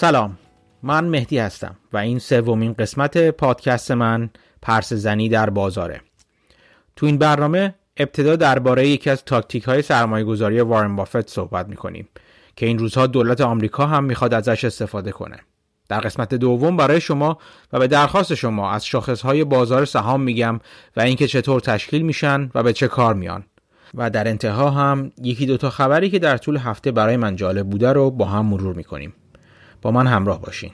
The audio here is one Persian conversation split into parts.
سلام من مهدی هستم و این سومین قسمت پادکست من پرس زنی در بازاره. تو این برنامه ابتدا درباره یکی از تاکتیک های سرمایه گذاری وارن بافت صحبت می‌کنیم که این روزها دولت آمریکا هم می‌خواد ازش استفاده کنه. در قسمت دوم برای شما و به درخواست شما از شاخصهای بازار سهام میگم و اینکه چطور تشکیل میشن و به چه کار میان و در انتها هم یکی دوتا خبری که در طول هفته برای من جالب بوده رو با هم مرور می‌کنیم. با من همراه باشین.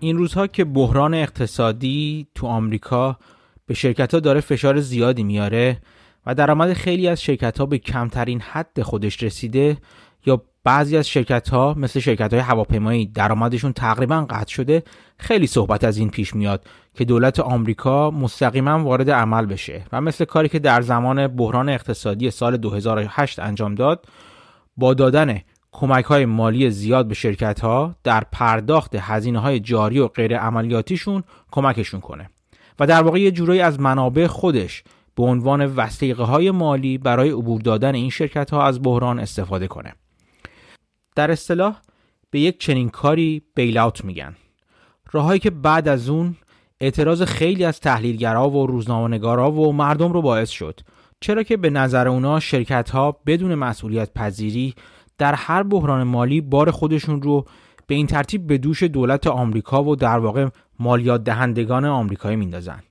این روزها که بحران اقتصادی تو آمریکا به شرکت ها داره فشار زیادی میاره و درآمد خیلی از شرکت ها به کمترین حد خودش رسیده بعضی از شرکت ها مثل شرکت های هواپیمایی درآمدشون تقریبا قطع شده. خیلی صحبت از این پیش میاد که دولت آمریکا مستقیما وارد عمل بشه و مثل کاری که در زمان بحران اقتصادی سال 2008 انجام داد با دادن کمک های مالی زیاد به شرکت ها در پرداخت هزینه های جاری و غیر عملیاتیشون کمکشون کنه. و در واقع یه جورایی از منابع خودش به عنوان وسیقه های مالی برای عبور دادن این شرکت ها از بحران استفاده کنه. در اصطلاح به یک چنین کاری بیل اوت میگن. راههایی که بعد از اون اعتراض خیلی از تحلیلگرا و روزنامه‌نگارا و مردم رو باعث شد. چرا که به نظر اونا شرکت ها بدون مسئولیت پذیری در هر بحران مالی بار خودشون رو به این ترتیب به دوش دولت آمریکا و در واقع مالیات دهندگان آمریکایی میندازن.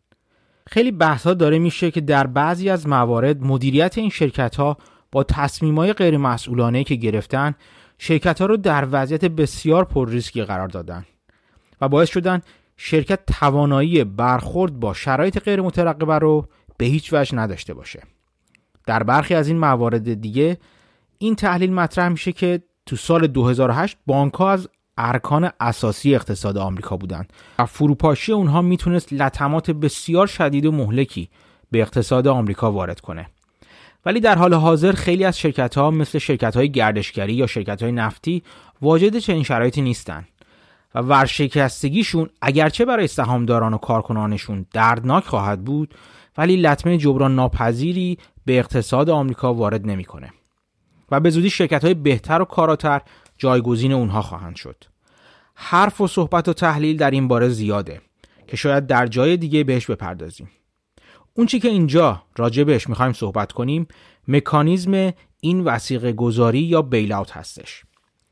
خیلی بحث ها داره میشه که در بعضی از موارد مدیریت این شرکت ها با تصمیم های غیر مسئولانه که گرفتن شرکت ها رو در وضعیت بسیار پر ریسکی قرار دادن و باعث شدن شرکت توانایی برخورد با شرایط غیر مترقبه رو به هیچ وجه نداشته باشه. در برخی از این موارد دیگه این تحلیل مطرح میشه که تو سال 2008 بانک ها از ارکان اساسی اقتصاد آمریکا بودند و فروپاشی اونها می‌تونست لطمات بسیار شدید و مهلکی به اقتصاد آمریکا وارد کنه. ولی در حال حاضر خیلی از شرکت ها مثل شرکت های گردشگری یا شرکت های نفتی واجد چنین شرایطی نیستن. و ورشکستگیشون اگرچه برای سهامداران و کارکنانشون دردناک خواهد بود ولی لطمه جبران ناپذیری به اقتصاد آمریکا وارد نمی‌کنه. و به زودی شرکت های بهتر و کاراتر جایگزین اونها خواهند شد. حرف و صحبت و تحلیل در این باره زیاده که شاید در جای دیگه بهش بپردازیم. اون چی که اینجا راجع بهش می‌خوایم صحبت کنیم مکانیزم این وسیقه گذاری یا بیل اوت هستش.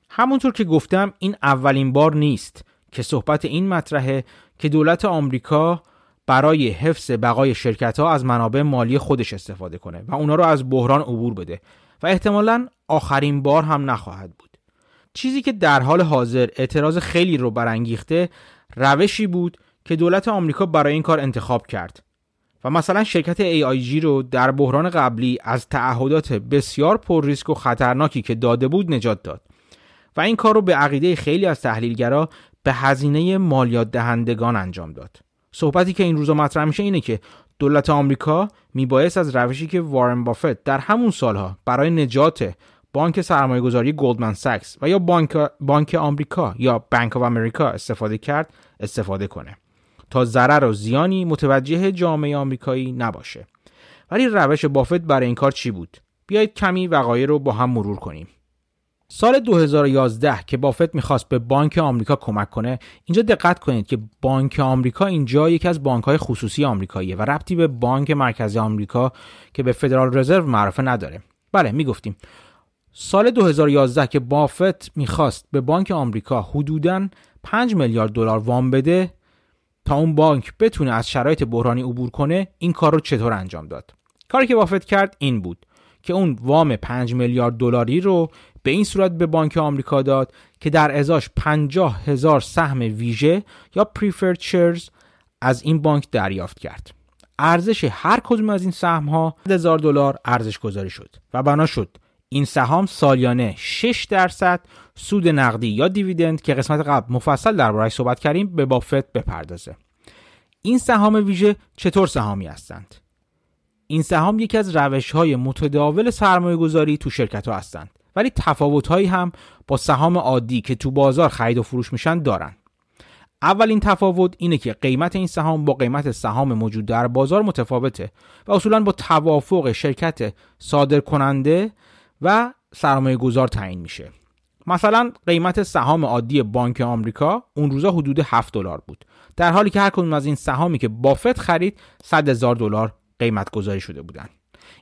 همونطور که گفتم این اولین بار نیست که صحبت این مطرحه که دولت آمریکا برای حفظ بقای شرکت ها از منابع مالی خودش استفاده کنه و اونا رو از بحران عبور بده و احتمالا آخرین بار هم نخواهد بود. چیزی که در حال حاضر اعتراض خیلی رو برانگیخته روشی بود که دولت آمریکا برای این کار انتخاب کرد. و مثلا شرکت AIG رو در بحران قبلی از تعهدات بسیار پر ریسک و خطرناکی که داده بود نجات داد. و این کار رو به عقیده خیلی از تحلیلگرا به هزینه مالیات دهندگان انجام داد. صحبتی که این روزا مطرح میشه اینه که دولت آمریکا میبایست از روشی که وارن بافت در همون سالها برای نجات بانک سرمایه گذاری گلدمن ساکس و یا بانک, بانک آمریکا یا بانک آف امریکا استفاده کرد استفاده کنه. تا ضرر و زیانی متوجه جامعه آمریکایی نباشه. ولی روش بافت برای این کار چی بود؟ بیایید کمی وقایع رو با هم مرور کنیم. سال 2011 که بافت می‌خواست به بانک آمریکا کمک کنه اینجا دقت کنید که بانک آمریکا اینجا یکی از بانک های خصوصی آمریکاییه و ربطی به بانک مرکزی آمریکا که به فدرال رزرو معرفه نداره. بله می‌گفتیم. سال 2011 که بافت می‌خواست به بانک آمریکا حدوداً 5 میلیارد دلار وام بده تا اون بانک بتونه از شرایط بحرانی عبور کنه این کار رو چطور انجام داد؟ کاری که بافت کرد این بود که اون وام 5 میلیارد دلاری رو به این صورت به بانک آمریکا داد که در ازاش 50 هزار سهم ویژه یا preferred shares از این بانک دریافت کرد. ارزش هر کدوم از این سهم ها هزار دلار ارزش گذاری شد و بنا شد. این سهام سالیانه 6 درصد سود نقدی یا دیویدند که قسمت قبل مفصل دربارهش صحبت کردیم به بافت بپردازه. این سهام ویژه چطور سهامی هستند؟ این سهام یکی از روش های متداول سرمایه گذاری تو شرکت ها هستند ولی تفاوت هایی هم با سهام عادی که تو بازار خرید و فروش میشن دارن. اولین تفاوت اینه که قیمت این سهام با قیمت سهام موجود در بازار متفاوته و اصولا با توافق شرکت صادر کننده و سرمایه گذار تعیین میشه. مثلا قیمت سهام عادی بانک آمریکا اون روزا حدود 7 دلار بود. در حالی که هر کدوم از این سهامی که بافت خرید 100 هزار دلار قیمت گذاری شده بودن.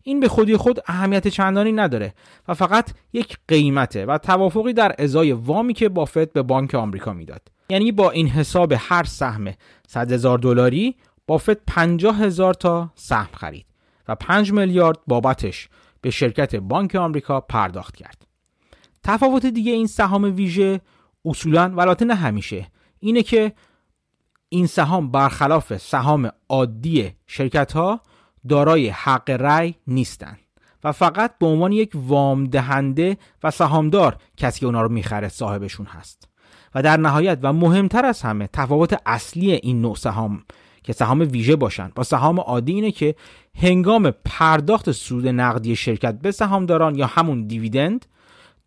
این به خودی خود اهمیت چندانی نداره و فقط یک قیمته و توافقی در ازای وامی که بافت به بانک آمریکا می‌داد. یعنی با این حساب هر سهم 100 هزار دلاری بافت 50 هزار تا سهم خرید و 5 میلیارد بابتش به شرکت بانک آمریکا پرداخت کرد. تفاوت دیگه این سهام ویژه اصولا نه همیشه اینه که این سهام برخلاف سهام عادی شرکت ها دارای حق رأی نیستند و فقط به عنوان یک وام دهنده و سهامدار کسی که اونا رو می‌خره صاحبشون هست. و در نهایت و مهمتر از همه تفاوت اصلی این نوع سهام که سهام ویژه باشن. با سهام عادی اینه که هنگام پرداخت سود نقدی شرکت به سهامداران یا همون دیویدند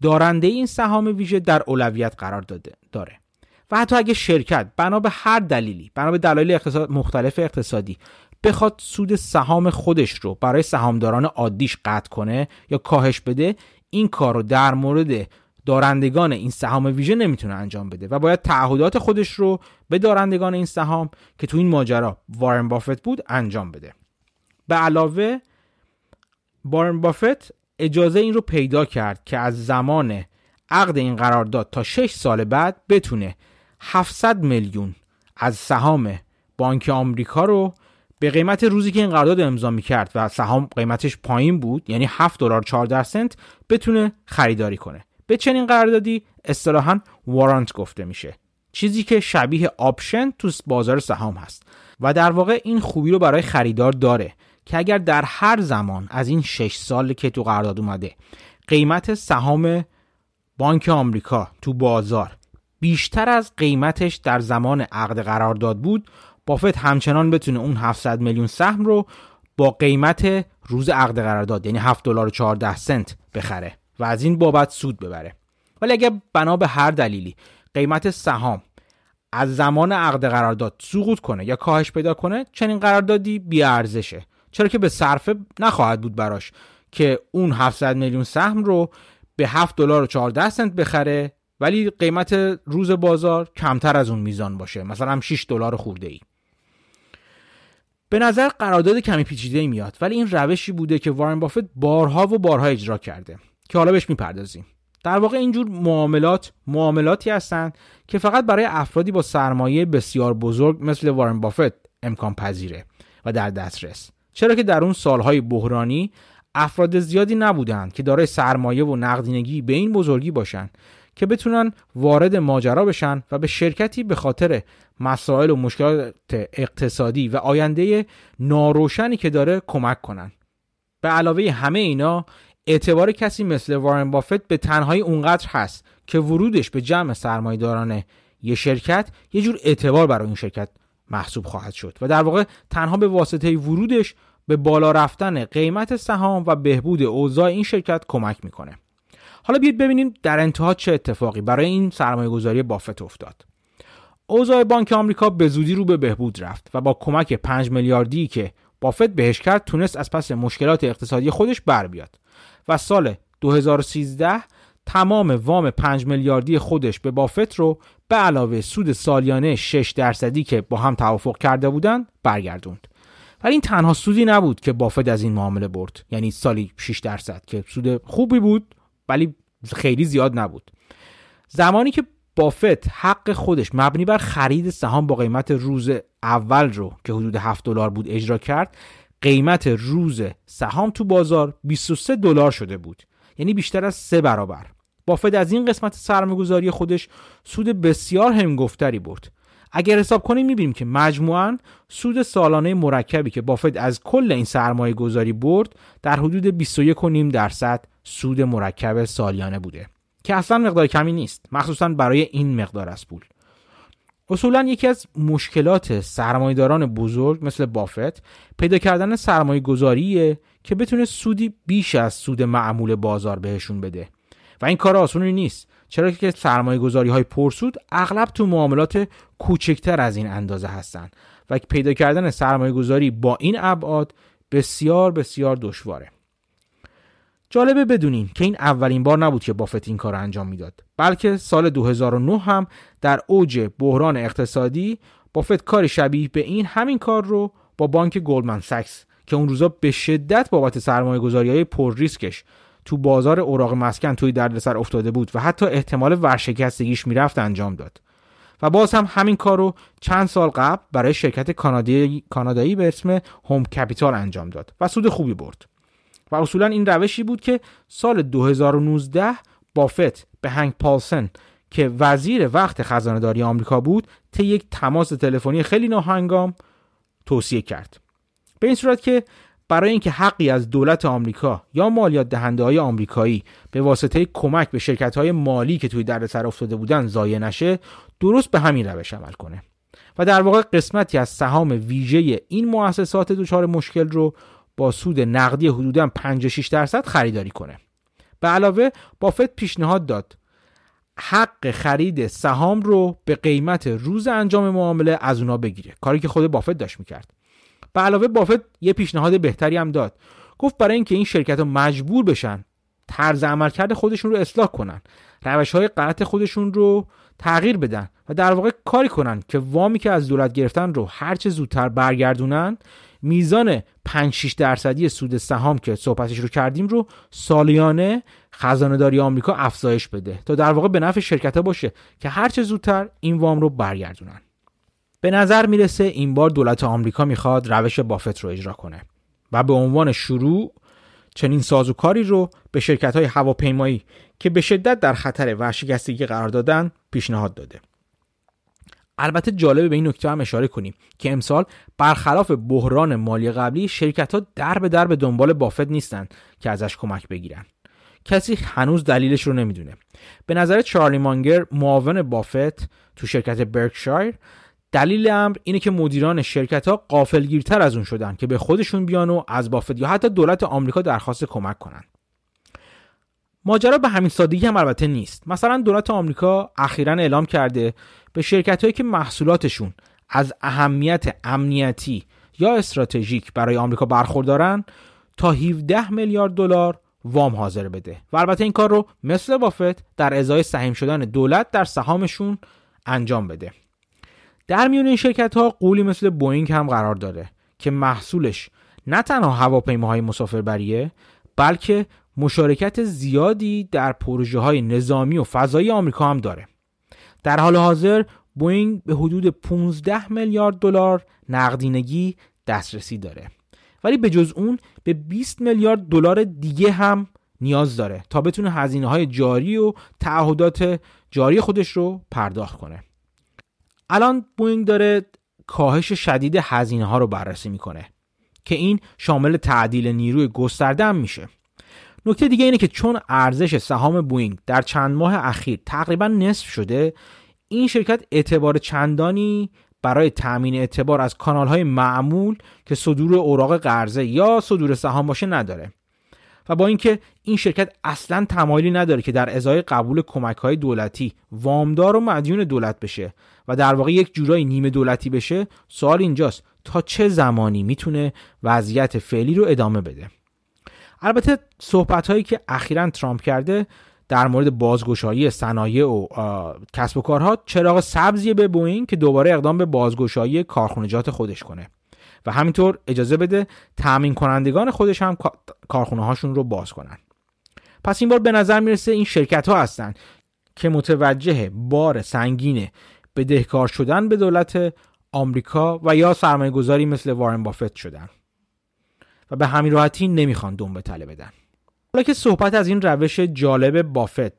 دارنده این سهام ویژه در اولویت قرار داده داره. و حتی اگه شرکت بنا به هر دلیلی بنا به دلایل اقتصاد مختلف اقتصادی بخواد سود سهام خودش رو برای سهامداران عادیش قطع کنه یا کاهش بده این کار رو در مورد دارندگان این سهام ویژه نمی‌تونه انجام بده و باید تعهدات خودش رو به دارندگان این سهام که تو این ماجرا وارن بافت بود انجام بده. به علاوه وارن بافت اجازه این رو پیدا کرد که از زمان عقد این قرارداد تا 6 سال بعد بتونه 700 میلیون از سهام بانک آمریکا رو به قیمت روزی که این قرارداد امضا می‌کرد و سهام قیمتش پایین بود یعنی 7 دلار 14 سنت بتونه خریداری کنه. به چنین قراردادی اصطلاحا وارانت گفته میشه. چیزی که شبیه آپشن تو بازار سهام هست و در واقع این خوبی رو برای خریدار داره که اگر در هر زمان از این 6 سال که تو قرارداد اومده قیمت سهام بانک آمریکا تو بازار بیشتر از قیمتش در زمان عقد قرارداد بود بافت همچنان بتونه اون 700 میلیون سهم رو با قیمت روز عقد قرارداد یعنی 7 دلار 14 سنت بخره و از این بابت سود ببره. ولی اگر بنا به هر دلیلی قیمت سهام از زمان عقد قرارداد سقوط کنه یا کاهش پیدا کنه چنین قراردادی بی ارزشه چرا که به صرفه نخواهد بود براش که اون 700 میلیون سهم رو به 7 دلار و 14 سنت بخره ولی قیمت روز بازار کمتر از اون میزان باشه. مثلا هم 6 دلار خورده ای به نظر قرارداد کمی پیچیده میاد ولی این روشی بوده که وارن بافت بارها و بارها اجرا کرده که حالا بهش می‌پردازیم. در واقع اینجور معاملات معاملاتی هستند که فقط برای افرادی با سرمایه بسیار بزرگ مثل وارن بافت امکان پذیره و در دسترس. چرا که در اون سالهای بحرانی افراد زیادی نبودند که دارای سرمایه و نقدینگی به این بزرگی باشند که بتونن وارد ماجرا بشن و به شرکتی به خاطر مسائل و مشکلات اقتصادی و آینده ناروشنی که داره کمک کنن. به علاوه همه اینا اعتبار کسی مثل وارن بافت به تنهایی اونقدر هست که ورودش به جمع سرمایه‌داران یه شرکت یه جور اعتبار برای این شرکت محسوب خواهد شد و در واقع تنها به واسطه ورودش به بالا رفتن قیمت سهام و بهبود اوضاع این شرکت کمک می‌کنه. حالا بیاید ببینیم در انتها چه اتفاقی برای این سرمایه گذاری بافت افتاد. اوضاع بانک آمریکا به زودی رو به بهبود رفت و با کمک 5 میلیاردی که بافت بهش کرد تونست از پس مشکلات اقتصادی خودش بر بیاد. و سال 2013 تمام وام 5 میلیاردی خودش به بافت رو به علاوه سود سالیانه 6 درصدی که با هم توافق کرده بودند برگردوند. ولی این تنها سودی نبود که بافت از این معامله برد. یعنی سالی 6 درصد که سود خوبی بود ولی خیلی زیاد نبود. زمانی که بافت حق خودش مبنی بر خرید سهام با قیمت روز اول رو که حدود 7 دلار بود اجرا کرد قیمت روز سهام تو بازار 23 دلار شده بود. یعنی بیشتر از سه برابر. بافت از این قسمت سرمایه‌گذاری خودش سود بسیار همگفتری برد. اگر حساب کنیم می‌بینیم که مجموعا سود سالانه مرکبی که بافت از کل این سرمایه گذاری برد در حدود 21.5 درصد سود مرکب سالیانه بوده. که اصلا مقدار کمی نیست. مخصوصا برای این مقدار از پول. اصولا یکی از مشکلات سرمایهداران بزرگ مثل بافت پیدا کردن سرمایه گذاریه که بتونه سودی بیش از سود معمول بازار بهشون بده. و این کار آسونی نیست. چرا که سرمایه گذاری های پرسود اغلب تو معاملات کوچکتر از این اندازه هستند و پیدا کردن سرمایه گذاری با این ابعاد بسیار بسیار دشواره. جالبه بدونین که این اولین بار نبود که بافت این کار انجام می‌داد. بلکه سال 2009 هم در اوج بحران اقتصادی بافت کار شبیه به این همین کار رو با بانک گلدمن ساکس که اون روزا به شدت بابت سرمایه گذاری های پر ریسکش تو بازار اوراق مسکن توی دردسر افتاده بود و حتی احتمال ورشکستگیش می‌رفت انجام داد. و باز هم همین کار رو چند سال قبل برای شرکت کانادایی, کانادایی به اسم هوم کپیتال انجام داد و سود خوبی برد. و اصولا این روشی بود که سال 2019 بافت به هنگ پالسن که وزیر وقت خزانهداری آمریکا بود طی یک تماس تلفنی خیلی ناهنگام توصیه کرد. به این صورت که برای اینکه حقی از دولت آمریکا یا مالیات دهنده های آمریکایی به واسطه کمک به شرکت های مالی که توی دردسر افتاده بودن ضایع نشه درست به همین روش عمل کنه. و در واقع قسمتی از سهام ویژه این مؤسسات دچار مشکل رو با سود نقدی حدودا 56 درصد خریداری کنه. به علاوه بافت پیشنهاد داد. حق خرید سهام رو به قیمت روز انجام معامله از اونا بگیره. کاری که خود بافت داشت می‌کرد. به علاوه بافت یه پیشنهاد بهتری هم داد. گفت برای اینکه این شرکت ها مجبور بشن طرز عملکرد خودشون رو اصلاح کنن روش های غلط خودشون رو تغییر بدن و در واقع کاری کنن که وامی که از دولت گرفتن رو هرچه زودتر برگردونن میزان 5 6 درصدی سود سهام که صحبتش رو کردیم رو سالیانه خزانه داری آمریکا افزایش بده تا در واقع به نفع شرکت باشه که هرچه زودتر این وام رو برگردونن. به نظر می‌رسه این بار دولت آمریکا می‌خواد روش بافت رو اجرا کنه و به عنوان شروع چنین سازوکاری رو به شرکت های هواپیمایی که به شدت در خطر ورشکستگی قرار دادن پیشنهاد داده. البته جالبه به این نکته هم اشاره کنیم که امسال برخلاف بحران مالی قبلی شرکت ها در به در به دنبال بافت نیستن که ازش کمک بگیرن. کسی هنوز دلیلش رو نمی‌دونه. به نظر چارلی مانگر معاون بافت تو شرکت برکشایر دلیل امر اینه که مدیران شرکت ها قافلگیرتر از اون شدن که به خودشون بیان و از بافت یا حتی دولت آمریکا درخواست کمک کنن. ماجرا به همین سادگی هم البته نیست. مثلا دولت آمریکا اخیرا اعلام کرده به شرکت هایی که محصولاتشون از اهمیت امنیتی یا استراتژیک برای آمریکا برخوردارن تا 17 میلیارد دلار وام حاضر بده. و البته این کار رو مثل بافت در ازای سهیم شدن دولت در سهامشون انجام بده. در میون این شرکت ها غولی مثل بوینگ هم قرار داره که محصولش نه تنها هواپیماهای مسافربریه بلکه مشارکت زیادی در پروژه های نظامی و فضایی آمریکا هم داره. در حال حاضر بوینگ به حدود 15 میلیارد دلار نقدینگی دسترسی داره. ولی به جز اون به 20 میلیارد دلار دیگه هم نیاز داره تا بتونه هزینه های جاری و تعهدات جاری خودش رو پرداخت کنه. الان بوینگ داره کاهش شدید هزینه ها رو بررسی می‌کنه که این شامل تعدیل نیروی گسترده هم میشه. نکته دیگه اینه که چون ارزش سهام بوینگ در چند ماه اخیر تقریبا نصف شده این شرکت اعتبار چندانی برای تأمین اعتبار از کانال های معمول که صدور اوراق قرضه یا صدور سهام باشه نداره. و با اینکه این شرکت اصلا تمایلی نداره که در ازای قبول کمک های دولتی وامدار و مدیون دولت بشه و در واقع یک جورایی نیمه دولتی بشه سوال اینجاست تا چه زمانی می‌تونه وضعیت فعلی رو ادامه بده؟ البته صحبت هایی که اخیرا ترامپ کرده در مورد بازگشایی صنایع و کسب و کارها چراغ سبزی به بوئینگ که دوباره اقدام به بازگشایی کارخونجات خودش کنه. و همینطور اجازه بده تأمین کنندگان خودش هم کارخونه هاشون رو باز کنن. پس این بار به نظر می‌رسه این شرکت ها هستن که متوجه بار سنگین بدهکار شدن به دولت آمریکا و یا سرمایه گذاری مثل وارن بافت شدن. به همین راحتی نمی‌خوان دنبه تله بدن. حالا که صحبت از این روش جالب بافت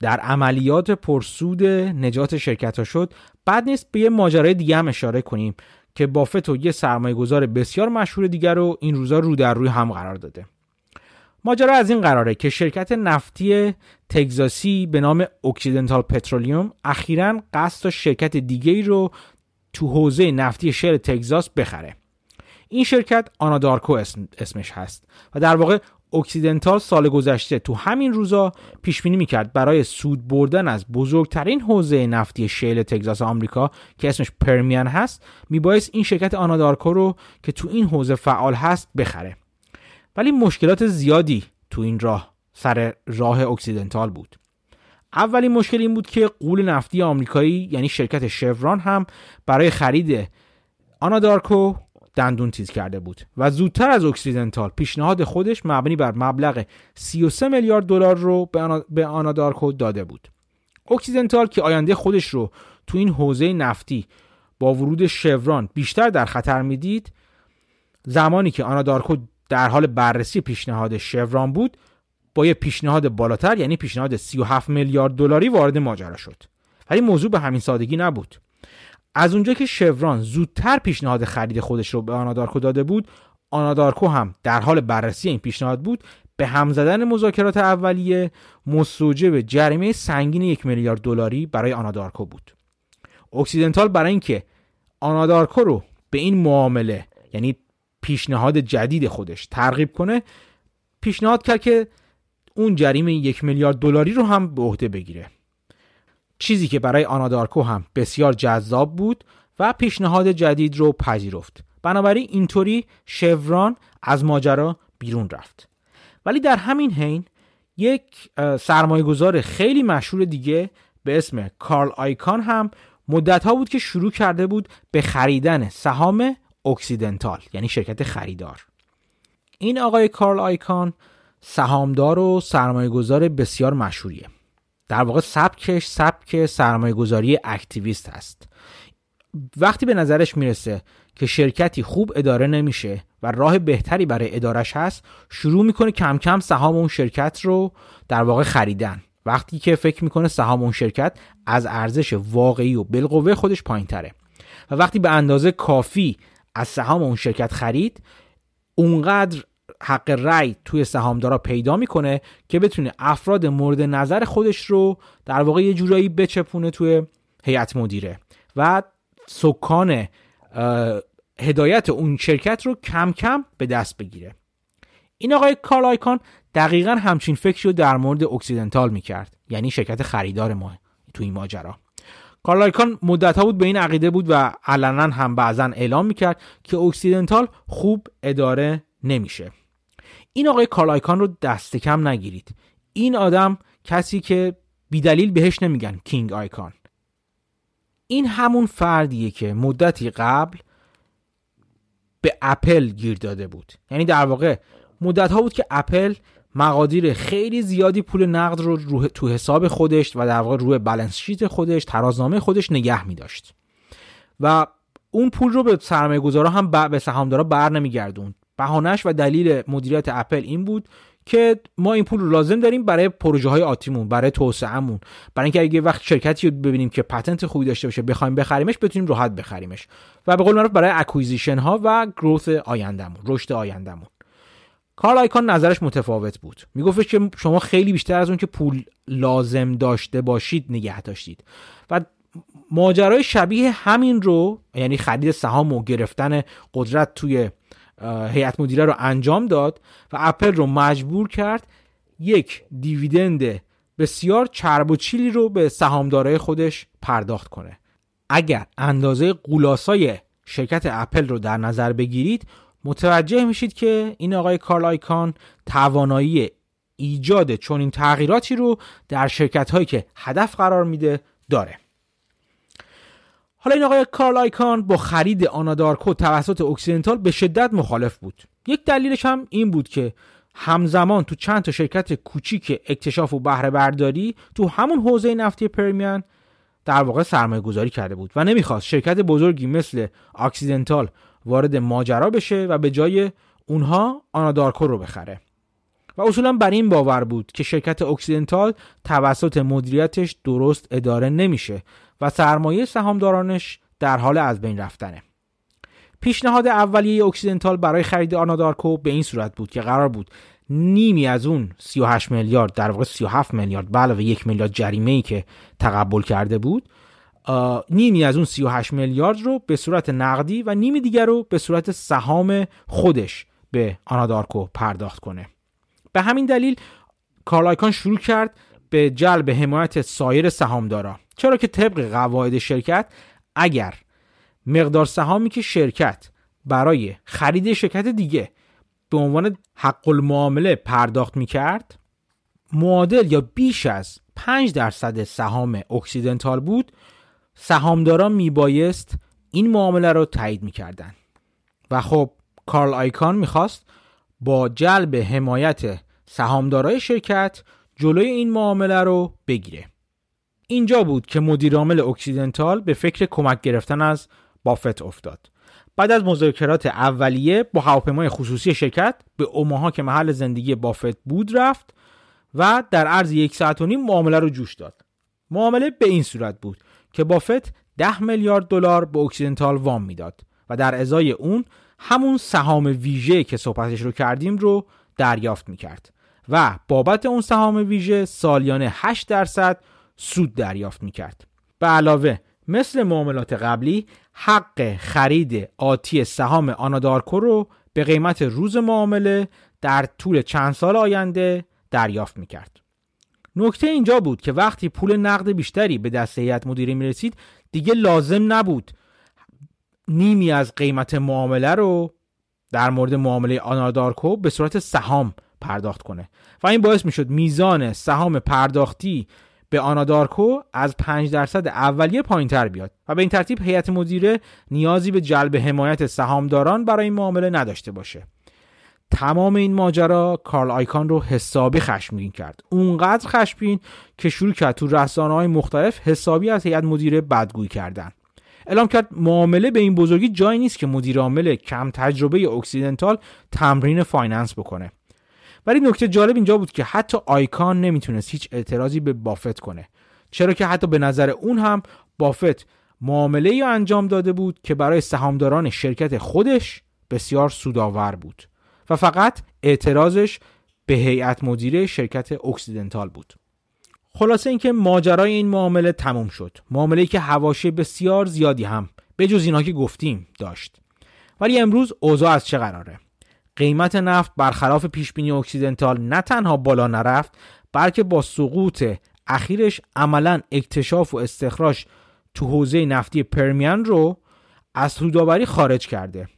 در عملیات پرسود نجات شرکت ها شد بد نیست به یه ماجرای دیگه هم اشاره کنیم که بافت و یه سرمایه گذار بسیار مشهور دیگر رو این روزا رو در روی هم قرار داده. ماجرا از این قراره که شرکت نفتی تگزاسی به نام اکسیدنتال پترولیوم اخیرا قصد شرکت دیگه ای رو تو حوزه نفتی شیل تگزاس بخره. این شرکت آنادارکو اسم، اسمش هست و در واقع اکسیدنتال سال گذشته تو همین روزا پیش بینی می‌کرد برای سود بردن از بزرگترین حوزه نفتی شیل تگزاس آمریکا که اسمش پرمیان هست میبایست این شرکت آنادارکو رو که تو این حوزه فعال هست بخره. ولی مشکلات زیادی تو این راه سر راه اکسیدنتال بود. اولین مشکل این بود که غول نفتی آمریکایی یعنی شرکت شورون هم برای خرید آنادارکو دندون تیز کرده بود و زودتر از اکسیدنتال پیشنهاد خودش مبنی بر مبلغ 33 میلیارد دلار رو به آنادارکو داده بود. اکسیدنتال که آینده خودش رو تو این حوزه نفتی با ورود شوران بیشتر در خطر می‌دید زمانی که آنادارکو در حال بررسی پیشنهاد شوران بود با یه پیشنهاد بالاتر یعنی پیشنهاد 37 میلیارد دلاری وارد ماجرا شد. ولی موضوع به همین سادگی نبود. از اونجا که شوران زودتر پیشنهاد خرید خودش رو به آنادارکو داده بود آنادارکو هم در حال بررسی این پیشنهاد بود به هم زدن مذاکرات اولیه مستوجب جریمه سنگین یک میلیارد دلاری برای آنادارکو بود. اکسیدنتال برای اینکه آنادارکو رو به این معامله یعنی پیشنهاد جدید خودش ترغیب کنه پیشنهاد کرد که اون جریمه یک میلیارد دلاری رو هم به عهده بگیره. چیزی که برای آنادارکو هم بسیار جذاب بود و پیشنهاد جدید رو پذیرفت. بنابراین اینطوری شوران از ماجرا بیرون رفت. ولی در همین حین یک سرمایه گذار خیلی مشهور دیگه به اسم کارل آیکان هم مدت ها بود که شروع کرده بود به خریدن سهام اکسیدنتال یعنی شرکت خریدار. این آقای کارل آیکان سهامدار و سرمایه گذار بسیار مشهوریه. در واقع سبکش سبک سرمایه گذاری اکتیویست هست وقتی به نظرش می‌رسه که شرکتی خوب اداره نمیشه و راه بهتری برای ادارش هست شروع می‌کنه کم کم سهام اون شرکت رو در واقع خریدن. وقتی که فکر می‌کنه سهام اون شرکت از ارزش واقعی و بالقوه خودش پایین تره و وقتی به اندازه کافی از سهام اون شرکت خرید اونقدر حق رأی توی سهامدارا پیدا می‌کنه که بتونه افراد مورد نظر خودش رو در واقع یه جورایی بچپونه توی هیئت مدیره و سکان هدایت اون شرکت رو کم کم به دست بگیره. این آقای کارل آیکان دقیقا همچین فکری رو در مورد اکسیدنتال می‌کرد یعنی شرکت خریدار ما تو این ماجرا. کارل آیکان مدت ها بود به این عقیده بود و علنا هم بعضا اعلام می‌کرد که اکسیدنتال خوب اداره نمیشه. این آقای کارل آیکان رو دست کم نگیرید. این آدم کسی که بیدلیل بهش نمیگن King آیکان. این همون فردیه که مدتی قبل به اپل گیر داده بود. یعنی در واقع مدت ها بود که اپل مقادیر خیلی زیادی پول نقد رو, رو تو حساب خودش و در واقع روی balance sheet خودش ترازنامه خودش نگه می داشت و اون پول رو به سرمایه گذارا هم به سهامدارا بر نمیگردوند. بهانش و دلیل مدیریت اپل این بود که ما این پول رو لازم داریم برای پروژه های آتیمون برای توسعهمون. برای اینکه اگه وقت شرکتی رو ببینیم که patent خوبی داشته باشه بخوایم بخریمش بتونیم راحت بخریمش. و به قول معروف برای acquisition ها و growth آیندهمون رشد آیندهمون. کارل آیکان نظرش متفاوت بود. میگفتش که شما خیلی بیشتر از اون که پول لازم داشته باشید نگه داشتید. و ماجرای شبیه همین رو یعنی خرید سهام و گرفتن قدرت توی هیئت مدیره رو انجام داد و اپل رو مجبور کرد یک دیویدند بسیار چرب و چیلی رو به سهامدارای خودش پرداخت کنه. اگر اندازه قولاسای شرکت اپل رو در نظر بگیرید متوجه میشید که این آقای کارل آیکان توانایی ایجاد چنین تغییراتی رو در شرکت هایی که هدف قرار میده داره. حالا این آقای کارل آیکان با خرید آنادارکو توسط اکسیدنتال به شدت مخالف بود. یک دلیلش هم این بود که همزمان تو چند تا شرکت کوچیک اکتشاف و بهره برداری تو همون حوزه نفتی پرمیان در واقع سرمایه گذاری کرده بود و نمی‌خواست شرکت بزرگی مثل اکسیدنتال وارد ماجرا بشه و به جای اونها آنادارکو رو بخره. و اصولا بر این باور بود که شرکت اکسیدنتال توسط مدیریتش درست اداره نمیشه و سرمایه سهامدارانش در حال از بین رفتنه. پیشنهاد اولیه اکسیدنتال برای خرید آنادارکو به این صورت بود که قرار بود نیمی از اون 38 میلیارد در واقع 37 میلیارد به علاوه یک میلیارد جریمه ای که تقبل کرده بود نیمی از اون 38 میلیارد رو به صورت نقدی و نیمی دیگر رو به صورت سهام خودش به آنادارکو پرداخت کنه. به همین دلیل کارل آیکان شروع کرد به جلب حمایت سایر سهامدارا. چرا که طبق قواعد شرکت اگر مقدار سهامی که شرکت برای خرید شرکت دیگه به عنوان حق المعامله پرداخت می کرد معادل یا بیش از 5 درصد سهام اکسیدنتال بود سهامداران میبایست این معامله رو تایید می‌کردن و خب کارل آیکان می‌خواست با جلب حمایت سهامدارای شرکت جلوی این معامله رو بگیره. اینجا بود که مدیرعامل اکسیدنتال به فکر کمک گرفتن از بافت افتاد. بعد از مذاکرات اولیه با هواپیمای خصوصی شرکت به اوماها که محل زندگی بافت بود رفت و در عرض یک ساعت و نیم معامله رو جوش داد. معامله به این صورت بود که بافت 10 میلیارد دلار به اکسیدنتال وام می‌داد و در ازای اون همون سهام ویژه که صحبتش رو کردیم رو دریافت می‌کرد و بابت اون سهام ویژه سالیانه 8 درصد سود دریافت می‌کرد. به علاوه مثل معاملات قبلی حق خرید آتی سهام آنادارکو رو به قیمت روز معامله در طول چند سال آینده دریافت می‌کرد. نکته اینجا بود که وقتی پول نقد بیشتری به دست هیئت مدیره می رسید دیگه لازم نبود نیمی از قیمت معامله رو در مورد معامله آنادارکو به صورت سهام پرداخت کنه. و این باعث می شد میزان سهام پرداختی به آنادارکو از 5 درصد اولیه پایین تر بیاد و به این ترتیب هیئت مدیره نیازی به جلب حمایت سهامداران برای این معامله نداشته باشه. تمام این ماجرا کارل آیکان رو حسابی خشمگین کرد. اونقدر خشمگین که شروع کرد تو رسانه های مختلف حسابی از هیئت مدیره بدگویی کردن. اعلام کرد معامله به این بزرگی جایی نیست که مدیر عامل کم تجربه اکسیدنتال تمرین finance بکنه. ولی نکته جالب اینجا بود که حتی آیکان نمی‌تونست هیچ اعتراضی به بافت کنه. چرا که حتی به نظر اون هم بافت معامله‌ای انجام داده بود که برای سهامداران شرکت خودش بسیار سودآور بود و فقط اعتراضش به هیئت مدیره شرکت اکسیدنتال بود. خلاصه اینکه ماجرای این معامله تموم شد. معامله که حواشی بسیار زیادی هم به جز اینا که گفتیم داشت. ولی امروز اوضاع از چه قراره؟ قیمت نفت برخلاف پیش بینی اکسیدنتال نه تنها بالا نرفت بلکه با سقوط اخیرش عملا اکتشاف و استخراج تو حوزه نفتی پرمیان رو از سودآوری خارج کرده.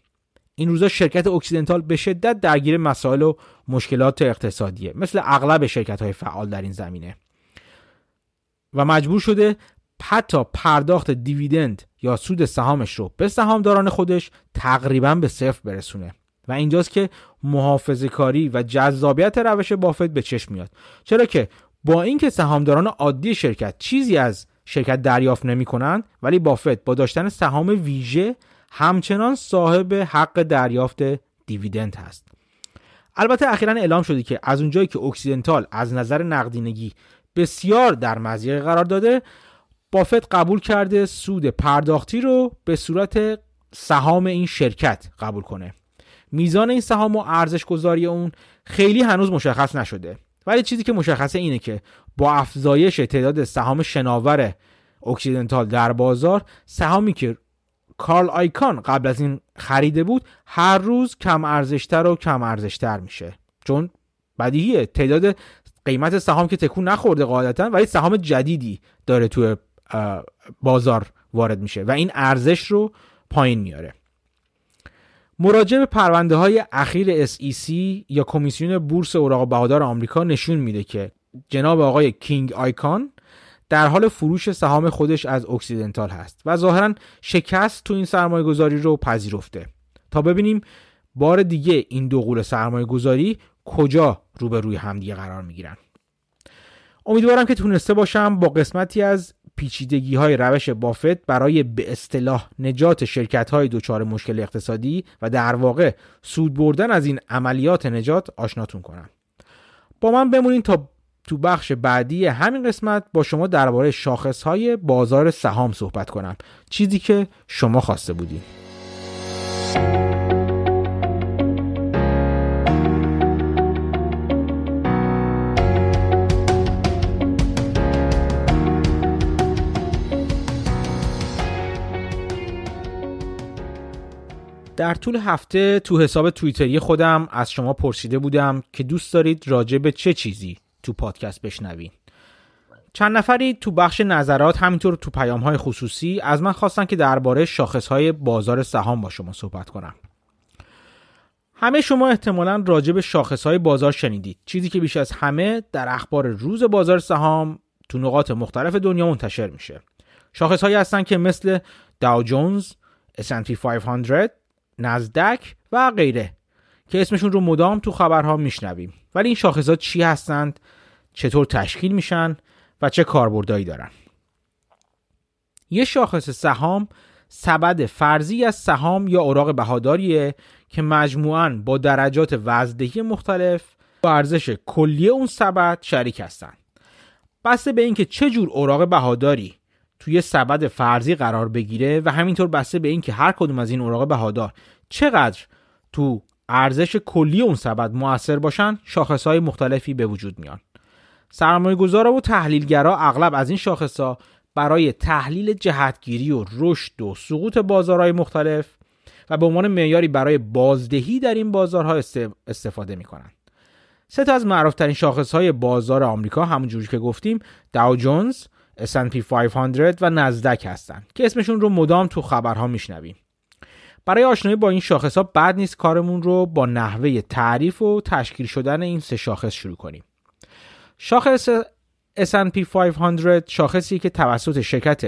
این روزا شرکت اکسیدنتال به شدت درگیر مسائل و مشکلات اقتصادیه مثل اغلب شرکت های فعال در این زمینه. و مجبور شده حتی پرداخت دیویدند یا سود سهامش رو به سهامداران خودش تقریبا به صفر برسونه. و اینجاست که محافظه کاری و جذابیت روش بافت به چشم میاد. چرا که با اینکه سهامداران عادی شرکت چیزی از شرکت دریافت نمی کنند ولی بافت با داشتن سهام ویژه همچنان صاحب حق دریافت دیویدند هست. البته اخیرا اعلام شده که از اونجایی که اکسیدنتال از نظر نقدینگی بسیار در مزیقه قرار داده بافت قبول کرده سود پرداختی رو به صورت سهام این شرکت قبول کنه. میزان این سهام و ارزش گذاری اون خیلی هنوز مشخص نشده. ولی چیزی که مشخصه اینه که با افزایش تعداد سهام شناور اکسیدنتال در بازار سهامی که کارل آیکان قبل از این خریده بود هر روز کم ارزشتر و کم ارزشتر میشه. چون بدیهیه. تعداد قیمت سهام که تکون نخورده قاعدتا ولی سهام جدیدی داره تو بازار وارد میشه و این ارزش رو پایین میاره. مراجعه به پرونده های اخیر SEC یا کمیسیون بورس اوراق بهادار آمریکا نشون میده که جناب آقای کینگ آیکان در حال فروش سهام خودش از اکسیدنتال هست و ظاهرا شکست تو این سرمایه گذاری رو پذیرفته. تا ببینیم بار دیگه این دو قول سرمایه گذاری کجا روبروی همدیگه قرار می‌گیرن. امیدوارم که تونسته باشم با قسمتی از پیچیدگی های روش بافت برای به اصطلاح نجات شرکت های دچار مشکل اقتصادی و در واقع سود بردن از این عملیات نجات آشناتون کنم. با من بمونین تا تو بخش بعدی همین قسمت با شما درباره شاخص های بازار سهام صحبت کنم. چیزی که شما خواسته بودید در طول هفته تو حساب توییتری خودم از شما پرسیده بودم که دوست دارید راجع به چه چیزی تو پادکست بشنوین. چند نفری تو بخش نظرات همینطور تو پیام های خصوصی از من خواستن که درباره شاخص های بازار سهام با شما صحبت کنم. همه شما احتمالا راجع به شاخص های بازار شنیدید. چیزی که بیش از همه در اخبار روز بازار سهام تو نقاط مختلف دنیا منتشر میشه. شاخص هایی هستن که مثل داو جونز، S&P 500 نزدک و غیره که اسمشون رو مدام تو خبرها میشنویم. ولی این شاخصات چی هستند؟ چطور تشکیل میشن؟ و چه کاربردهایی دارن؟ یه شاخص سهام سبد فرضی از سهام یا اوراق بهاداریه که مجموعاً با درجات وزدهی مختلف با ارزش کلی اون سبد شریک هستند. بسته به اینکه چه جور اوراق بهاداری توی سبد فرضی قرار بگیره و همینطور بسته به اینکه هر کدوم از این اوراق بهادار چقدر تو ارزش کلی اون سبد موثر باشن های مختلفی به وجود میان. سرمایه گذارا و تحلیلگرا اغلب از این ها برای تحلیل جهتگیری و رشد و سقوط بازارهای مختلف و به عنوان معیاری برای بازدهی در این بازارها استفاده می‌کنن سه تا از معروفترین شاخص های بازار آمریکا همونجوری که گفتیم داو جونز S&P 500 و نزدک هستند که اسمشون رو مدام تو خبرها میشنویم. برای آشنایی با این شاخص ها بعد نیست کارمون رو با نحوه تعریف و تشکیل شدن این سه شاخص شروع کنیم. شاخص S&P 500 شاخصی که توسط شرکت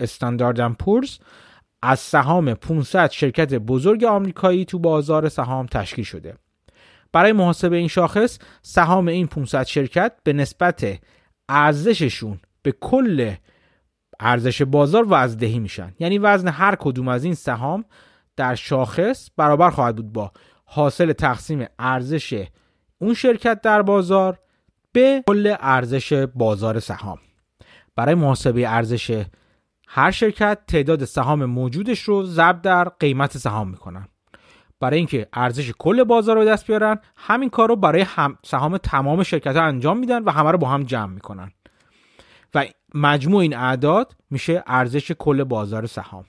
استاندارد پورز از سهام 500 شرکت بزرگ آمریکایی تو بازار سهام تشکیل شده. برای محاسبه این شاخص سهام این 500 شرکت به نسبت ارزششون به کل ارزش بازار وزدهی میشن. یعنی وزن هر کدوم از این سهام در شاخص برابر خواهد بود با حاصل تقسیم ارزش اون شرکت در بازار به کل ارزش بازار سهام. برای محاسبه ارزش هر شرکت تعداد سهام موجودش رو ضرب در قیمت سهام می‌کنن. برای اینکه ارزش کل بازار رو دست بیارن همین کار رو برای سهام تمام شرکت ها انجام میدن و همه رو با هم جمع می‌کنن. و مجموع این اعداد میشه ارزش کل بازار سهام.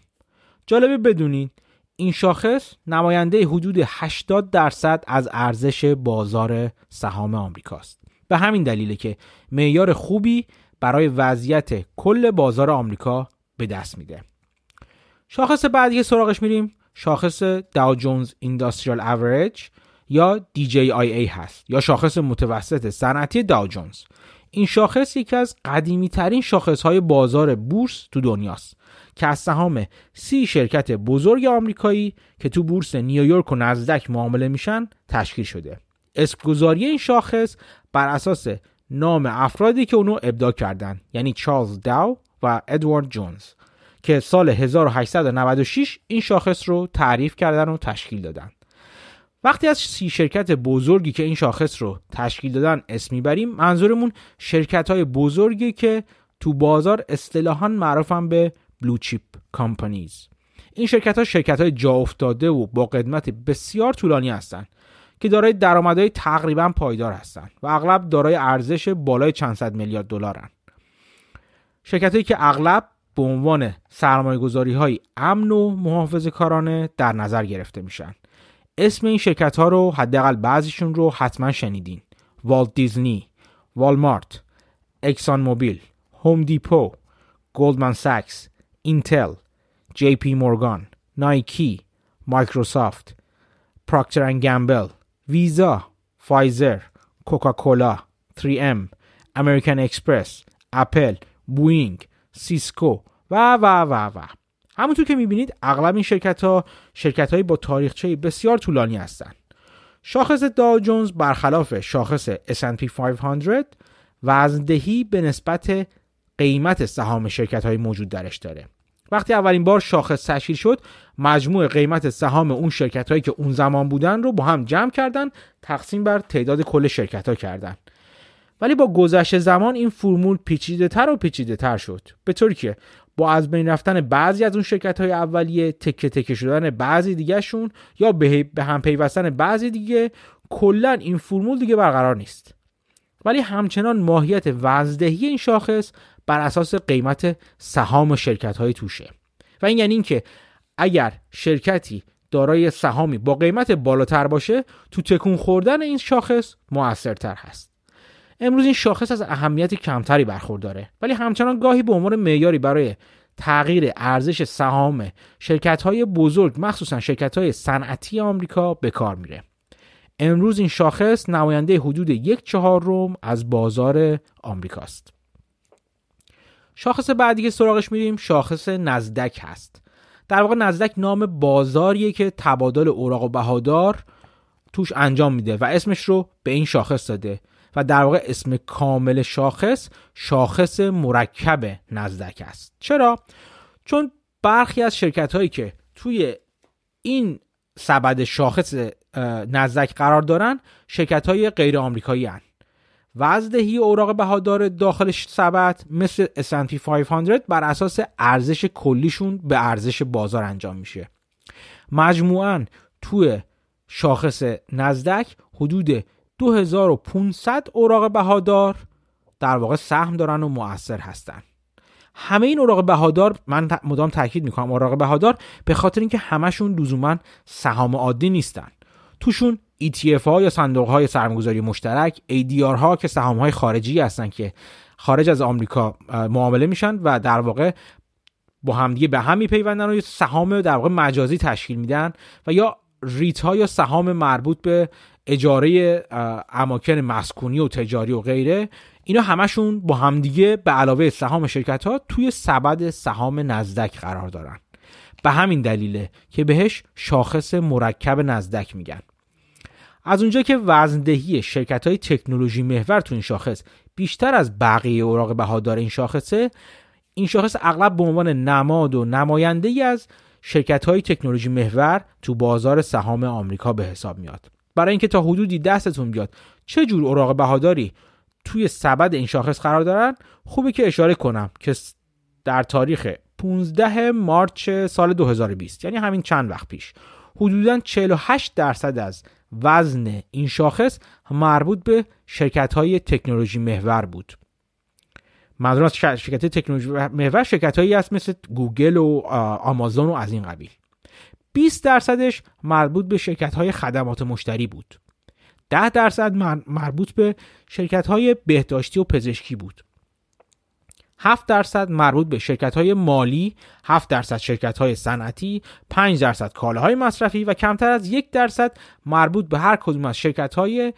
جالبه بدونید این شاخص نماینده حدود 80 درصد از ارزش بازار سهام آمریکاست. به همین دلیله که معیار خوبی برای وضعیت کل بازار آمریکا به دست میده. شاخص بعدی که سراغش میریم. شاخص داو جونز اینداستریال اوریج یا DJIA هست یا شاخص متوسط صنعتی داو جونز این شاخص یکی از قدیمی ترین شاخص های بازار بورس تو دنیاست که از سهام سی شرکت بزرگ آمریکایی که تو بورس نیویورک و نزدک معامله میشن تشکیل شده. اسمگذاری این شاخص بر اساس نام افرادی که اونو ابداع کردن یعنی چارلز داو و ادوارد جونز که سال 1896 این شاخص رو تعریف کردن و تشکیل دادن. وقتی از سی شرکت بزرگی که این شاخص رو تشکیل دادن اسم می‌بریم منظورمون شرکت های بزرگی که تو بازار اصطلاحا معروفن به بلو چیپ کامپانیز این شرکت ها شرکت های جا افتاده و با قدمت بسیار طولانی هستند که دارای درآمدهای تقریبا پایدار هستند و اغلب دارای ارزش بالای چند صد میلیارد دلارن. شرکت که اغلب به عنوان سرمایه گذاری های امن و محافظه کارانه در نظر گرفته میشن. اسم این شرکت ها رو حداقل بعضیشون رو حتما شنیدین. والت دیزنی والمارت اکسان موبیل هوم دیپو گلدمن ساکس اینتل جی پی مورگان نایکی مایکروسافت پراکتر اند گامبل ویزا فایزر کوکاکولا 3M امریکن اکسپرس اپل بوینگ سیسکو و و و و. همونطور که می‌بینید اغلب این شرکت ها شرکت با تاریخچه بسیار طولانی هستند شاخص داو جونز برخلاف شاخص S&P 500 وزندهی به نسبت قیمت سهام شرکت های موجود درش داره. وقتی اولین بار شاخص تشکیل شد مجموع قیمت سهام اون شرکت هایی که اون زمان بودن رو با هم جمع کردن تقسیم بر تعداد کل شرکت ها کردن. ولی با گذشت زمان این فرمول پیچیده تر و پیچیده تر شد. به طوری که با از بین رفتن بعضی از اون شرکت های اولیه تکه تکه شدن بعضی دیگهشون یا به هم پیوستن بعضی دیگه کلا این فرمول دیگه برقرار نیست. ولی همچنان ماهیت وزدهی این شاخص بر اساس قیمت سهام شرکت های توشه. و این یعنی اینکه اگر شرکتی دارای سهامی با قیمت بالاتر باشه تو تکون خوردن این شاخص موثرتر هست. امروز این شاخص از اهمیت کمتری برخورداره. ولی همچنان گاهی به عنوان معیاری برای تغییر ارزش سهام شرکت های بزرگ مخصوصا شرکت های صنعتی آمریکا به کار میره. امروز این شاخص نماینده حدود یک چهارم از بازار آمریکاست. شاخص بعدی که سراغش میریم شاخص نزدک هست. در واقع نزدک نام بازاریه که تبادل اوراق و بهادار توش انجام میده و اسمش رو به این شاخص داده. و در واقع اسم کامل شاخص شاخص مرکب نزدک است. چرا؟ چون برخی از شرکت هایی که توی این سبد شاخص نزدک قرار دارن شرکت های غیر آمریکایی هن. وزدهی اوراق بهادار داخل سبد مثل S&P 500 بر اساس ارزش کلیشون به ارزش بازار انجام میشه. مجموعا توی شاخص نزدک حدود 2500 اوراق بهادار در واقع سهم دارن و مؤثر هستن. همه این اوراق بهادار من مدام تاکید می‌کنم اوراق بهادار به خاطر اینکه همشون لزوما سهام عادی نیستن. توشون ETF ها یا صندوق های سرمایه‌گذاری مشترک ADR ها که سهام های خارجی هستن که خارج از آمریکا معامله میشن و در واقع با همدیگه به هم میپیوندن و سهام در واقع مجازی تشکیل میدن و یا ریت ها یا سهام مربوط به اجاره اماکن مسکونی و تجاری و غیره اینا همشون با همدیگه به علاوه سهام شرکت ها توی سبد سهام نزدک قرار دارن. به همین دلیله که بهش شاخص مرکب نزدک میگن. از اونجا که وزندهی شرکت های تکنولوژی محور تو این شاخص بیشتر از بقیه اوراق بهادار این شاخصه این شاخص اغلب به عنوان نماد و نماینده ای از شرکت های تکنولوژی محور تو بازار سهام آمریکا به حساب میاد. برای اینکه تا حدودی دستتون بیاد. چه جور اوراق بهاداری توی سبد این شاخص قرار دارن؟ خوبه که اشاره کنم که در تاریخ 15 مارچ سال 2020 یعنی همین چند وقت پیش حدودا 48 درصد از وزن این شاخص مربوط به شرکت های تکنولوژی محور بود. منظور از شرکت تکنولوژی محور شرکت هایی هست مثل گوگل و آمازون و از این قبیل. 20 درصدش مربوط به شرکت های خدمات مشتری بود. 10 درصد مربوط به شرکت های بهداشتی و پزشکی بود. 7 درصد مربوط به شرکت های مالی 7 درصد شرکت های صنعتی 5 درصد کالاهای مصرفی و کمتر از یک درصد مربوط به هر کدوم از شرکت های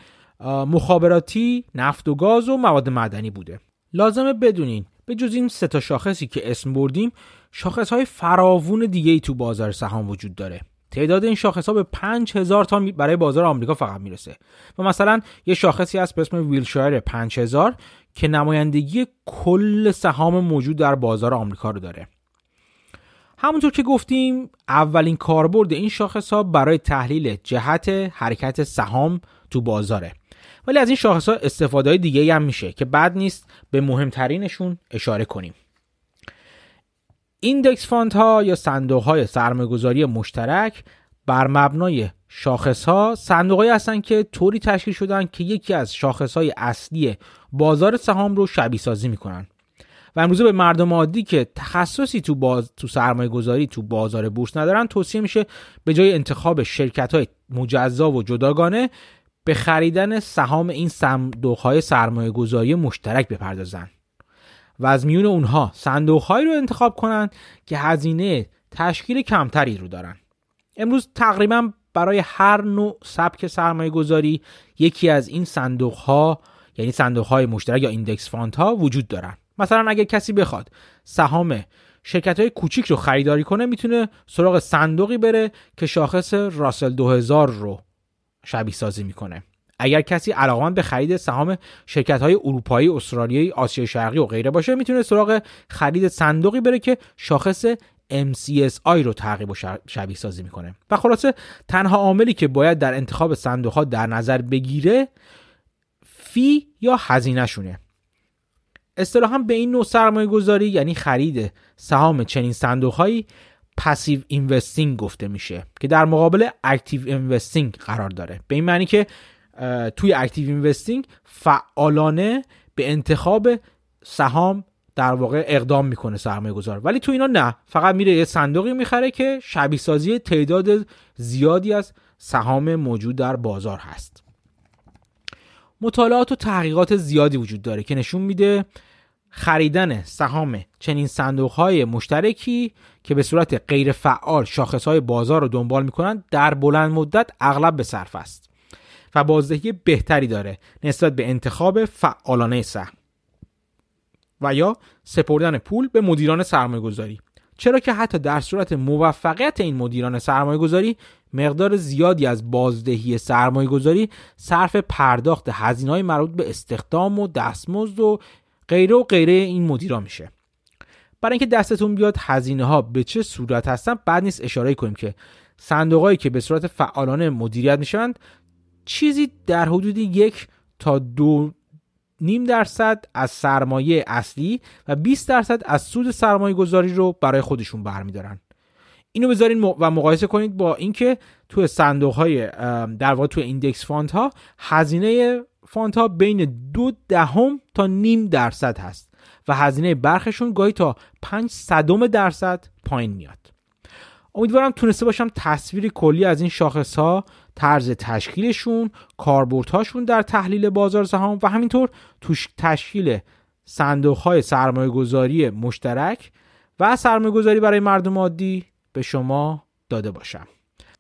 مخابراتی نفت و گاز و مواد معدنی بوده. لازمه بدونین به جز این سه تا شاخصی که اسم بردیم شاخص های فراوون دیگه ای تو بازار سهام وجود داره. تعداد این شاخص ها به 5000 تا برای بازار آمریکا فقط می‌رسه. و مثلا یه شاخصی هست به اسم ویلشایر 5000 که نمایندگی کل سهام موجود در بازار آمریکا رو داره. همونطور که گفتیم اولین کاربرد این شاخص ها برای تحلیل جهت حرکت سهام تو بازاره. ولی از این شاخص ها استفاده های دیگه هم میشه که بعد نیست به مهمترینشون اشاره کنیم. index fund ها یا صندوق های سرمایه‌گذاری مشترک بر مبنای شاخص ها صندوق هستند که طوری تشکیل شدن که یکی از شاخص های اصلی بازار سهام رو شبیه سازی می‌کنن. و امروزه به مردم عادی که تخصصی تو باز تو سرمایه گذاری تو بازار بورس ندارن توصیه میشه به جای انتخاب شرکت های مجزا و جداگانه به خریدن سهام این صندوق های سرمایه گذاری مشترک بپردازن و از میون اونها صندوق هایی رو انتخاب کنند که هزینه تشکیل کمتری رو دارن امروز تقریبا برای هر نوع سبک سرمایه گذاری یکی از این صندوق ها یعنی صندوق های مشترک یا index fund ها وجود دارن مثلا اگر کسی بخواد سهام شرکت های کوچیک رو خریداری کنه می‌تونه سراغ صندوقی بره که شاخص راسل 2000 رو شبیه سازی می‌کنه. اگر کسی علاقمند به خرید سهام شرکت های اروپایی، استرالیایی، آسیای شرقی و غیره باشه می‌تونه سراغ خرید صندوقی بره که شاخص MCSI رو تعقیب و شبیه سازی می‌کنه. و خلاصه تنها عاملی که باید در انتخاب صندوق ها در نظر بگیره fee یا هزینه شونه اصطلاحا به این نوع سرمایه گذاری یعنی خرید سهام چنین صندوق هایی passive investing گفته میشه که در مقابل active investing قرار داره. به این معنی که توی اکتیو اینوستینگ فعالانه به انتخاب سهام در واقع اقدام می‌کنه سرمایه گذار ولی تو اینا نه فقط میره یه صندوقی می‌خره که شبیه سازی تعداد زیادی از سهام موجود در بازار هست. مطالعات و تحقیقات زیادی وجود داره که نشون میده خریدن سهام چنین صندوق های مشترکی که به صورت غیر فعال شاخص های بازار رو دنبال می‌کنند در بلند مدت اغلب به صرف است و بازدهی بهتری داره نسبت به انتخاب فعالانه سهم و یا سپردن پول به مدیران سرمایه گذاری چرا که حتی در صورت موفقیت این مدیران سرمایه گذاری مقدار زیادی از بازدهی سرمایه گذاری صرف پرداخت هزینه های مربوط به استخدام و دستمزد و غیره و غیره این مدیران میشه. برای اینکه دستتون بیاد هزینه ها به چه صورت هستن بعد نیست اشاره کنیم که صندوقهایی که به صورت فعالانه مدیریت می‌شوند چیزی در حدود یک تا دو نیم درصد از سرمایه اصلی و 20 درصد از سود سرمایه گذاری رو برای خودشون برمیدارن. اینو بذارین و مقایسه کنید با اینکه تو صندوق های در واقع تو index fund ها هزینه fund ها بین دو دهم تا نیم درصد هست. و هزینه برخشون گاهی تا 5 صدم درصد پایین میاد. امیدوارم تونسته باشم تصویری کلی از این شاخص ها طرز تشکیلشون کاربردهاشون در تحلیل بازار سهام و همینطور توش تشکیل صندوق های سرمایه گذاری مشترک و سرمایه گذاری برای مردم عادی به شما داده باشم.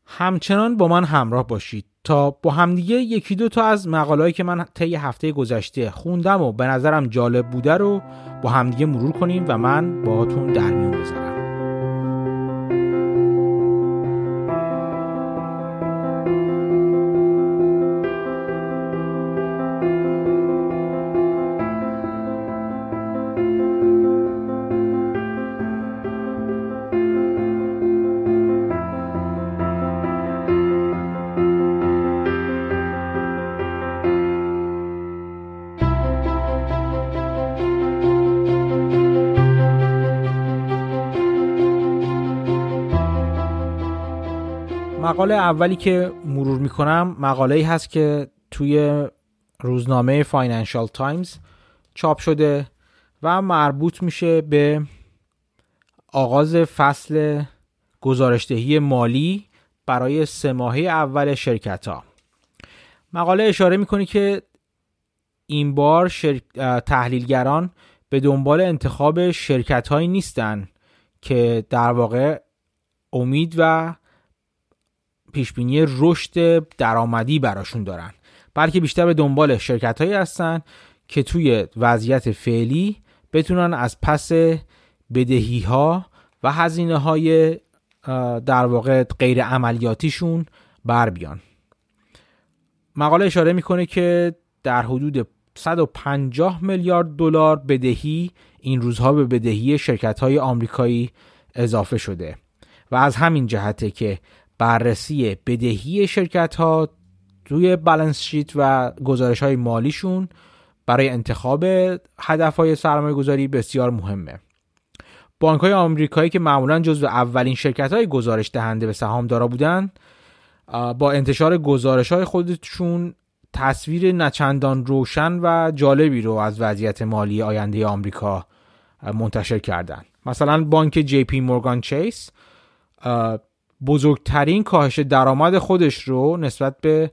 همچنان با من همراه باشید. تا با همدیگه یکی دو تا از مقالهایی که من طی هفته گذشته خوندم و به نظرم جالب بوده رو با همدیگه مرور کنیم و من باهاتون در میون بذارم. مقاله اولی که مرور می‌کنم مقاله ای هست که توی روزنامه فاینانشال تایمز چاپ شده و مربوط میشه به آغاز فصل گزارشدهی مالی برای سه ماهه اول شرکت ها مقاله اشاره می‌کنه که این بار تحلیلگران به دنبال انتخاب شرکت هایی نیستن که در واقع امید و پیشبینی رشد درآمدی براشون دارن. بلکه بیشتر به دنبال شرکت هایی هستن که توی وضعیت فعلی بتونن از پس بدهی ها و هزینه های در واقع غیر عملیاتیشون بر بیان. مقاله اشاره می‌کنه که در حدود 150 میلیارد دلار بدهی این روزها به بدهی شرکت های آمریکایی اضافه شده و از همین جهته که بررسی بدهی شرکت ها روی بالانس شیت و گزارش های مالیشون برای انتخاب هدف های سرمایه گذاری بسیار مهمه بانک های آمریکایی که معمولا جزو اولین شرکت های گزارش دهنده به سهام دارا بودن با انتشار گزارش های خودشون تصویر نچندان روشن و جالبی رو از وضعیت مالی آینده آمریکا منتشر کردند. مثلا بانک جی پی مورگان چیس بزرگترین کاهش درآمد خودش رو نسبت به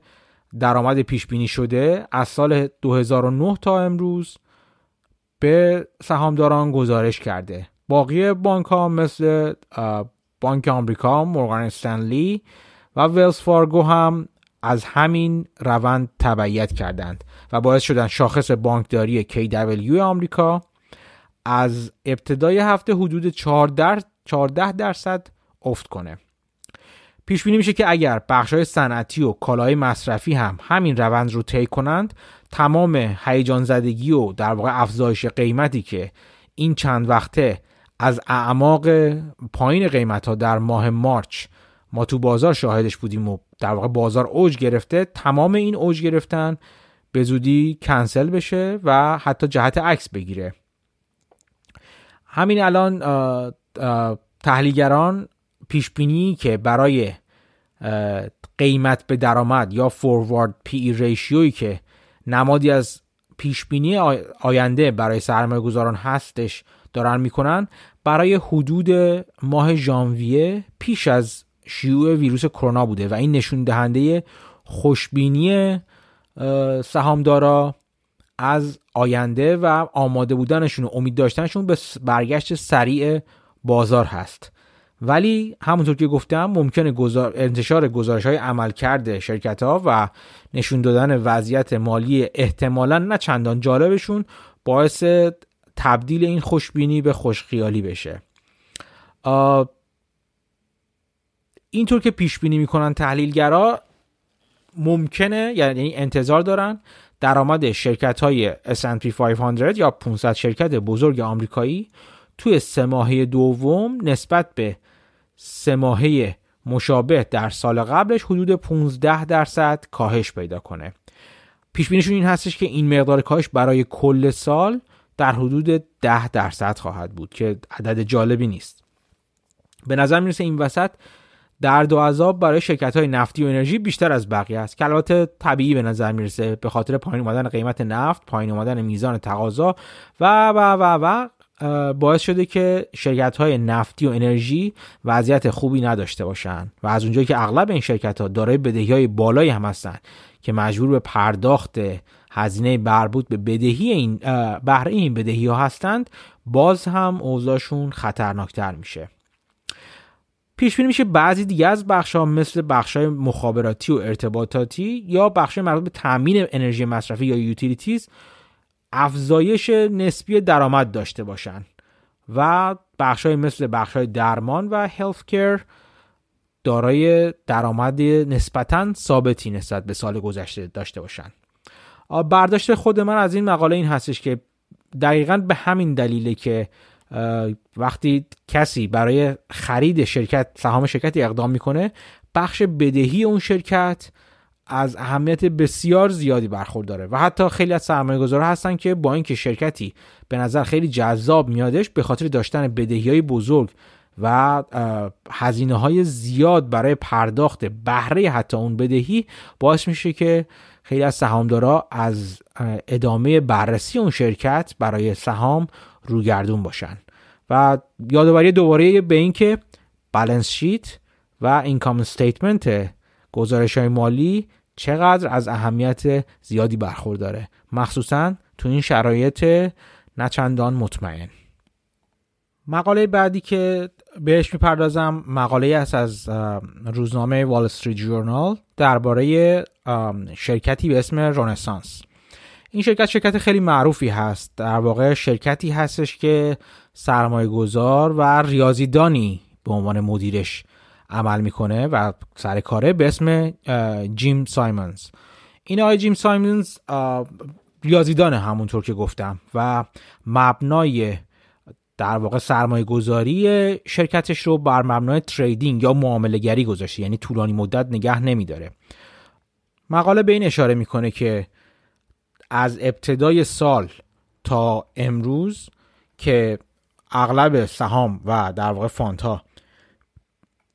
درآمد پیش بینی شده از سال 2009 تا امروز به سهامداران گزارش کرده. باقی بانک ها مثل بانک آمریکا، مورگان استنلی و ویلز فارگو هم از همین روند تبعیت کردند و باعث شدن شاخص بانکداری KW آمریکا از ابتدای هفته حدود 14 درصد افت کنه. پیش بینی میشه که اگر های صنعتی و کالای مصرفی هم همین روند رو طی کنند تمام هیجان زدگی و در واقع افزایش قیمتی که این چند وقته از اعماق پایین قیمت ها در ماه مارچ ما تو بازار شاهدش بودیم و در واقع بازار اوج گرفته تمام این اوج گرفتن به زودی کنسل بشه و حتی جهت عکس بگیره. همین الان تحلیلگران پیش بینی که برای قیمت به درآمد یا فوروارد پی ای ریشیوی که نمادی از پیش بینی آینده برای سرمایه گذاران هستش دارن می‌کنن برای حدود ماه ژانویه پیش از شیوع ویروس کرونا بوده و این نشون دهنده خوشبینی سهامدارا از آینده و آماده بودنشون و امید داشتنشون به برگشت سریع بازار هست. ولی همونطور که گفتم ممکنه گزار... انتشار گزارش های عمل کرده شرکت ها و نشون دادن وضعیت مالی احتمالا نه چندان جالبشون باعث تبدیل این خوشبینی به خوشخیالی بشه. اینطور که پیش بینی می‌کنن تحلیلگرا ممکنه یعنی انتظار دارن درآمد شرکت های S&P 500 یا 500 شرکت بزرگ آمریکایی توی سه ماهه دوم نسبت به سه ماهه مشابه در سال قبلش حدود 15 درصد کاهش پیدا کنه. پیش بینیشون این هستش که این مقدار کاهش برای کل سال در حدود 10 درصد خواهد بود که عدد جالبی نیست. به نظر می‌رسه این وسط در دو عذاب برای شرکت های نفتی و انرژی بیشتر از بقیه است. که طبیعی به نظر می‌رسه به خاطر پایین اومدن قیمت نفت پایین اومدن میزان تقاضا و و و و باعث شده که شرکت های نفتی و انرژی وضعیت خوبی نداشته باشند و از اونجایی که اغلب این شرکت ها دارای بدهی های بالایی هم هستند که مجبور به پرداخت هزینه مربوط به بدهی این بهره این بدهی ها هستند باز هم اوضاعشون خطرناکتر میشه. پیش بینی میشه بعضی دیگه از بخش ها مثل بخش های مخابراتی و ارتباطاتی یا بخش مربوط به تامین انرژی مصرفی یا یوتیلیتیز افزایش نسبی درآمد داشته باشن و بخش های مثل بخش های درمان و هلف کیر دارای درآمد نسبتا ثابتی نسبت به سال گذشته داشته باشن. برداشت خود من از این مقاله این هستش که دقیقا به همین دلیله که وقتی کسی برای خرید شرکت سهام شرکتی اقدام می‌کنه بخش بدهی اون شرکت از اهمیت بسیار زیادی برخورداره و حتی خیلی از سرمایه گذارها هستن که با اینکه شرکتی به نظر خیلی جذاب میادش به خاطر داشتن بدهی های بزرگ و هزینه های زیاد برای پرداخت بهره حتی اون بدهی باعث میشه که خیلی از سهامدارا از ادامه بررسی اون شرکت برای سهام روگردون باشن. و یادآوری دوباره به اینکه بالانس شیت و اینکام استیتمنت گزارش های مالی چقدر از اهمیت زیادی برخورداره. مخصوصا تو این شرایط نچندان مطمئن. مقاله بعدی که بهش می‌پردازم مقاله است از روزنامه وال استریت جورنال درباره شرکتی به اسم رونسانس این شرکت شرکت خیلی معروفی هست. در واقع شرکتی هستش که سرمایه گذار و ریاضیدانی به عنوان مدیرش عمل می‌کنه و سر کاره به اسم جیم سایمنز. این آقای جیم سایمنز ریاضیدانه همونطور که گفتم و مبنای در واقع سرمایه گذاری شرکتش رو بر مبنای trading یا معامله گری گذاشته یعنی طولانی مدت نگه نمیداره. مقاله به این اشاره می‌کنه که از ابتدای سال تا امروز که اغلب سهام و در واقع fund ها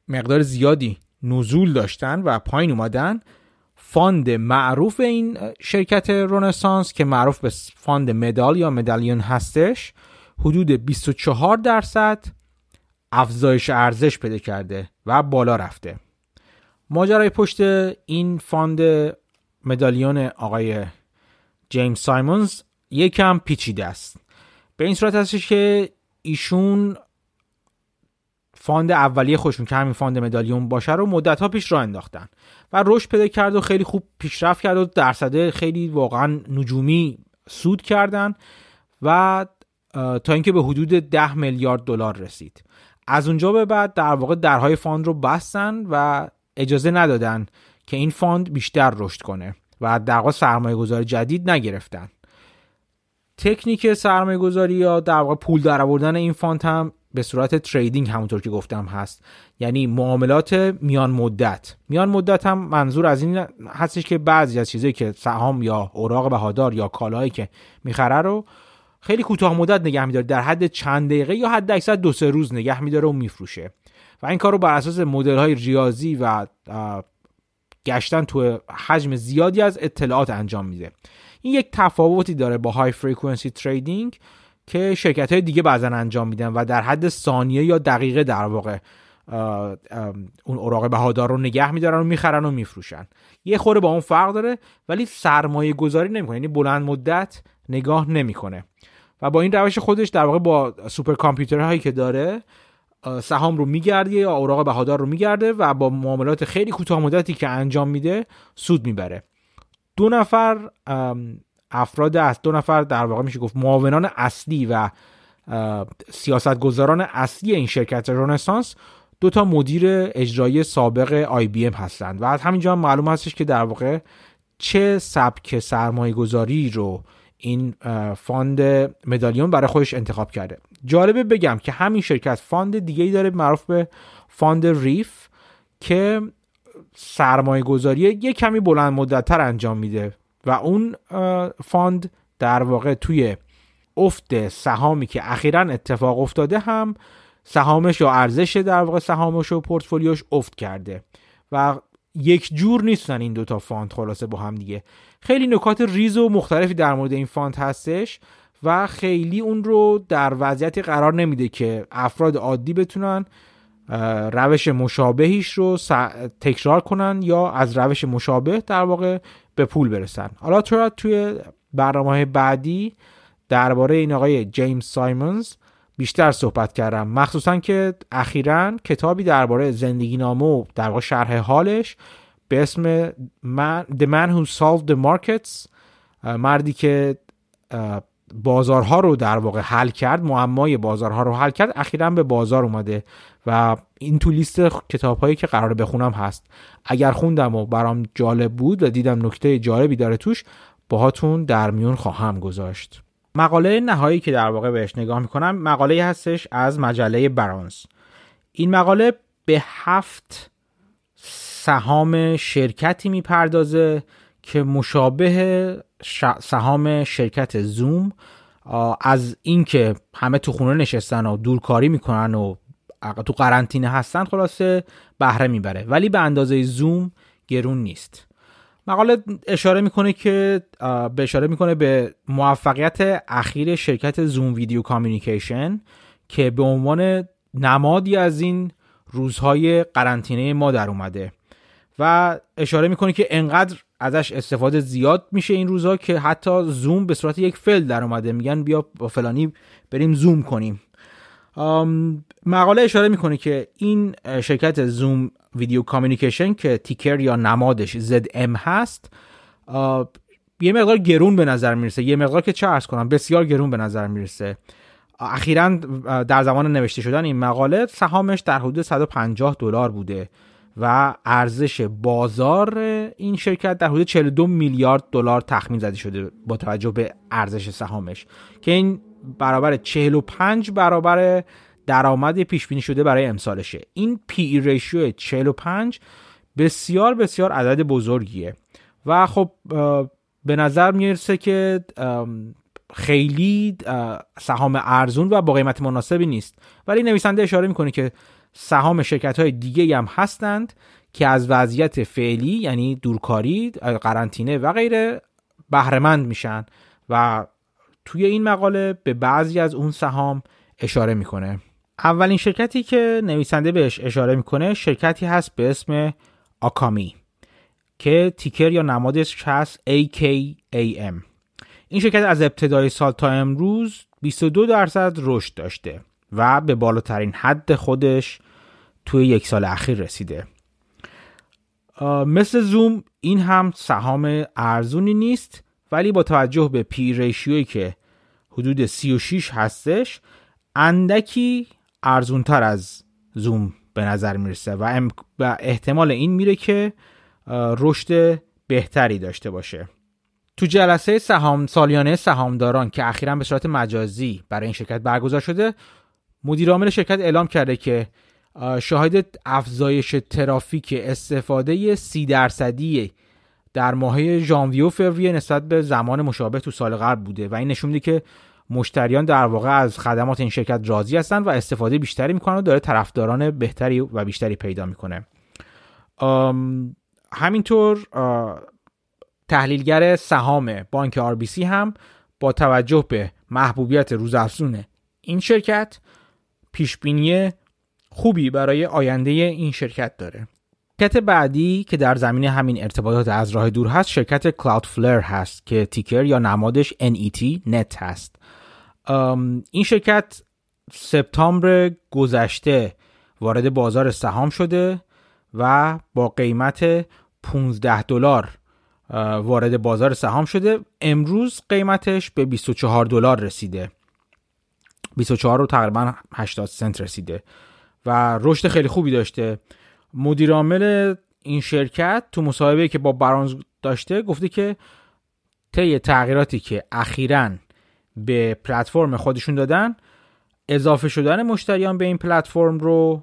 مقدار زیادی نزول داشتن و پایین اومدن. fund معروف این شرکت رنسانس که معروف به fund مدال یا مدالیون هستش حدود 24 درصد افزایش ارزش پیدا کرده و بالا رفته. ماجرای پشت این fund Medallion آقای جیمز سایمونز یکم پیچیده است. به این صورت هستش که ایشون fund اولیه خودشون که همین fund Medallion باشه رو مدت ها پیش راه انداختن. و رشد پیدا کرد و خیلی خوب پیشرفت کرد و درصده خیلی واقعا نجومی سود کردن و تا اینکه به حدود 10 میلیارد دلار رسید. از اونجا به بعد در واقع درهای fund رو بستن و اجازه ندادن که این fund بیشتر رشد کنه و در واقع سرمایه گذاری جدید نگرفتن. تکنیک سرمایه گذاری یا در واقع پول درآوردن این fund هم به صورت trading همونطور که گفتم هست. یعنی معاملات میان مدت. میان مدت هم منظور از این هستش که بعضی از چیزایی که سهام یا اوراق بهادار یا کالایی که می‌خره رو خیلی کوتاه مدت نگه میداره. در حد چند دقیقه یا حد اکثر دو سه روز نگه میداره و میفروشه. و این کار رو بر اساس مدل های ریاضی و گشتن تو حجم زیادی از اطلاعات انجام میده. این یک تفاوتی داره با های فریکونسی تریدینگ که شرکت های دیگه بعضا انجام میدن و در حد ثانیه یا دقیقه در واقع اون اوراق بهادار رو نگه میدارن و می‌خرن و میفروشن. یه خوره با اون فرق داره ولی سرمایه گذاری نمی‌کنه. یعنی بلند مدت نگاه نمی‌کنه. و با این روش خودش در واقع با سوپر کامپیوترهایی که داره سهام رو میگرده یا اوراق بهادار رو میگرده و با معاملات خیلی کوتاه مدتی که انجام میده سود می‌بره. دو نفر افراد از دو نفر در واقع میشه گفت معاونان اصلی و سیاستگزاران اصلی این شرکت رنسانس دو تا مدیر اجرایی سابق IBM هستند. و از همینجا هم معلوم هستش که در واقع چه سبک سرمایه گذاری رو این fund Medallion برای خودش انتخاب کرده. جالبه بگم که همین شرکت fund دیگه ای داره معروف به fund RIEF که سرمایه گذاری یک کمی بلند مدتتر انجام میده. و اون fund در واقع توی افت سهامی که اخیرا اتفاق افتاده هم سهامش یا ارزش در واقع سهامش و پورتفولیوش افت کرده و یک جور نیستن این دوتا fund خلاصه با هم دیگه. خیلی نکات ریز و مختلفی در مورد این fund هستش و خیلی اون رو در وضعیتی قرار نمیده که افراد عادی بتونن روش مشابهیش رو تکرار کنن یا از روش مشابه در واقع به پول برسن. حالا تو توی برنامه بعدی درباره این آقای جیمز سایمونز بیشتر صحبت کردم. مخصوصا که اخیرا کتابی درباره زندگی نامه و در واقع شرح حالش به اسم The Man Who Solved the Markets مردی که بازارها رو در واقع حل کرد معمای بازارها رو حل کرد اخیرا به بازار اومده و این تو لیست کتاب هایی که قرار بخونم هست. اگر خوندم و برام جالب بود و دیدم نکته جالبی داره توش باهاتون در میون خواهم گذاشت. مقاله نهایی که در واقع بهش نگاه می‌کنم مقاله هستش از مجله برانز. این مقاله به هفت سهام شرکتی می‌پردازه که مشابه سهام شرکت زوم از اینکه همه تو خونه نشستن و دورکاری می‌کنن و تو قرنطینه هستن خلاصه بهره می‌بره. ولی به اندازه زوم گرون نیست. مقاله اشاره می‌کنه که به اشاره می‌کنه به موفقیت اخیر شرکت زوم ویدیو کامیونیکیشن که به عنوان نمادی از این روزهای قرنطینه ما در اومده. و اشاره می‌کنه که انقدر ازش استفاده زیاد میشه این روزها که حتی زوم به صورت یک فل در اومده. میگن بیا با فلانی بریم زوم کنیم. مقاله اشاره می‌کنه که این شرکت زوم ویدیو کامیونیکیشن که تیکر یا نمادش ZM هست یه مقدار گرون به نظر می‌رسه. یه مقدار که چه ارز کنم بسیار گرون به نظر می‌رسه. اخیرا در زمان نوشته شدن این مقاله سهامش در حدود 150 دلار بوده. و ارزش بازار این شرکت در حدود 42 میلیارد دلار تخمین زده شده با توجه به ارزش سهامش که این برابر 45 برابر درآمد پیش بینی شده برای امسالشه. این پی ریشیو 45 بسیار بسیار عدد بزرگیه. و خب به نظر می‌رسه که خیلی سهام ارزون و با قیمت مناسبی نیست. ولی نویسنده اشاره می‌کنه که سهام شرکت های دیگه هم هستند که از وضعیت فعلی یعنی دورکاری قرنطینه و غیره بهرهمند میشن و توی این مقاله به بعضی از اون سهام اشاره می‌کنه. اولین شرکتی که نویسنده بهش اشاره می‌کنه شرکتی هست به اسم آکامی که تیکر یا نمادش هست AKAM این شرکت از ابتدای سال تا امروز 22 درصد رشد داشته. و به بالاترین حد خودش توی یک سال اخیر رسیده. مثل زوم این هم سهام ارزونی نیست ولی با توجه به پی ریشیوی که حدود 36 هستش اندکی ارزونتر از زوم به نظر می‌رسه و, و احتمال این میره که رشد بهتری داشته باشه. تو جلسه سهام سالیانه سهامداران که اخیرا به صورت مجازی برای این شرکت برگزار شده مدیر عامل شرکت اعلام کرده که شاهد افزایش ترافیک استفاده سی درصدی در ماه ژانویه و فوریه نسبت به زمان مشابه تو سال قبل بوده و این نشون میده که مشتریان در واقع از خدمات این شرکت راضی هستند و استفاده بیشتری می‌کنن و داره طرفداران بهتری و بیشتری پیدا می‌کنه. همینطور تحلیلگر سهام بانک آر هم با توجه به محبوبیت روزافزون این شرکت پیشبینی خوبی برای آینده این شرکت داره. شرکت بعدی که در زمینه همین ارتباطات از راه دور هست شرکت فلر هست که تیکر یا نمادش NET نت هست. این شرکت سپتامبر گذشته وارد بازار سهام شده و با قیمت 15 دلار وارد بازار سهام شده. امروز قیمتش به 24 دلار رسیده. 24 رو تقریبا 80 سنت رسیده و رشد خیلی خوبی داشته. مدیر عامل این شرکت تو مصاحبه که با برانز داشته گفته که طی تغییراتی که اخیرا به پلتفرم خودشون دادن اضافه شدن مشتریان به این پلتفرم رو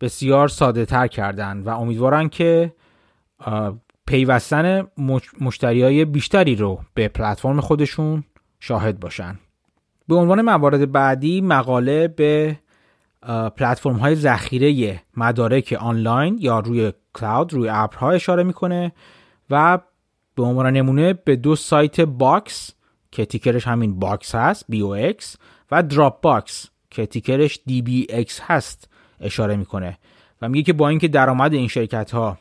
بسیار ساده تر کردن و امیدوارن که پیوستن مشتری های بیشتری رو به پلتفرم خودشون شاهد باشن. به عنوان موارد بعدی مقاله به پلتفرم های ذخیره مدارک آنلاین یا روی cloud روی ابرها اشاره می‌کنه و به عنوان نمونه به دو سایت Box که ticker ش همین Box هست BOX و Dropbox که ticker ش DBX هست اشاره می‌کنه. و میگه که با اینکه درآمد این شرکت ها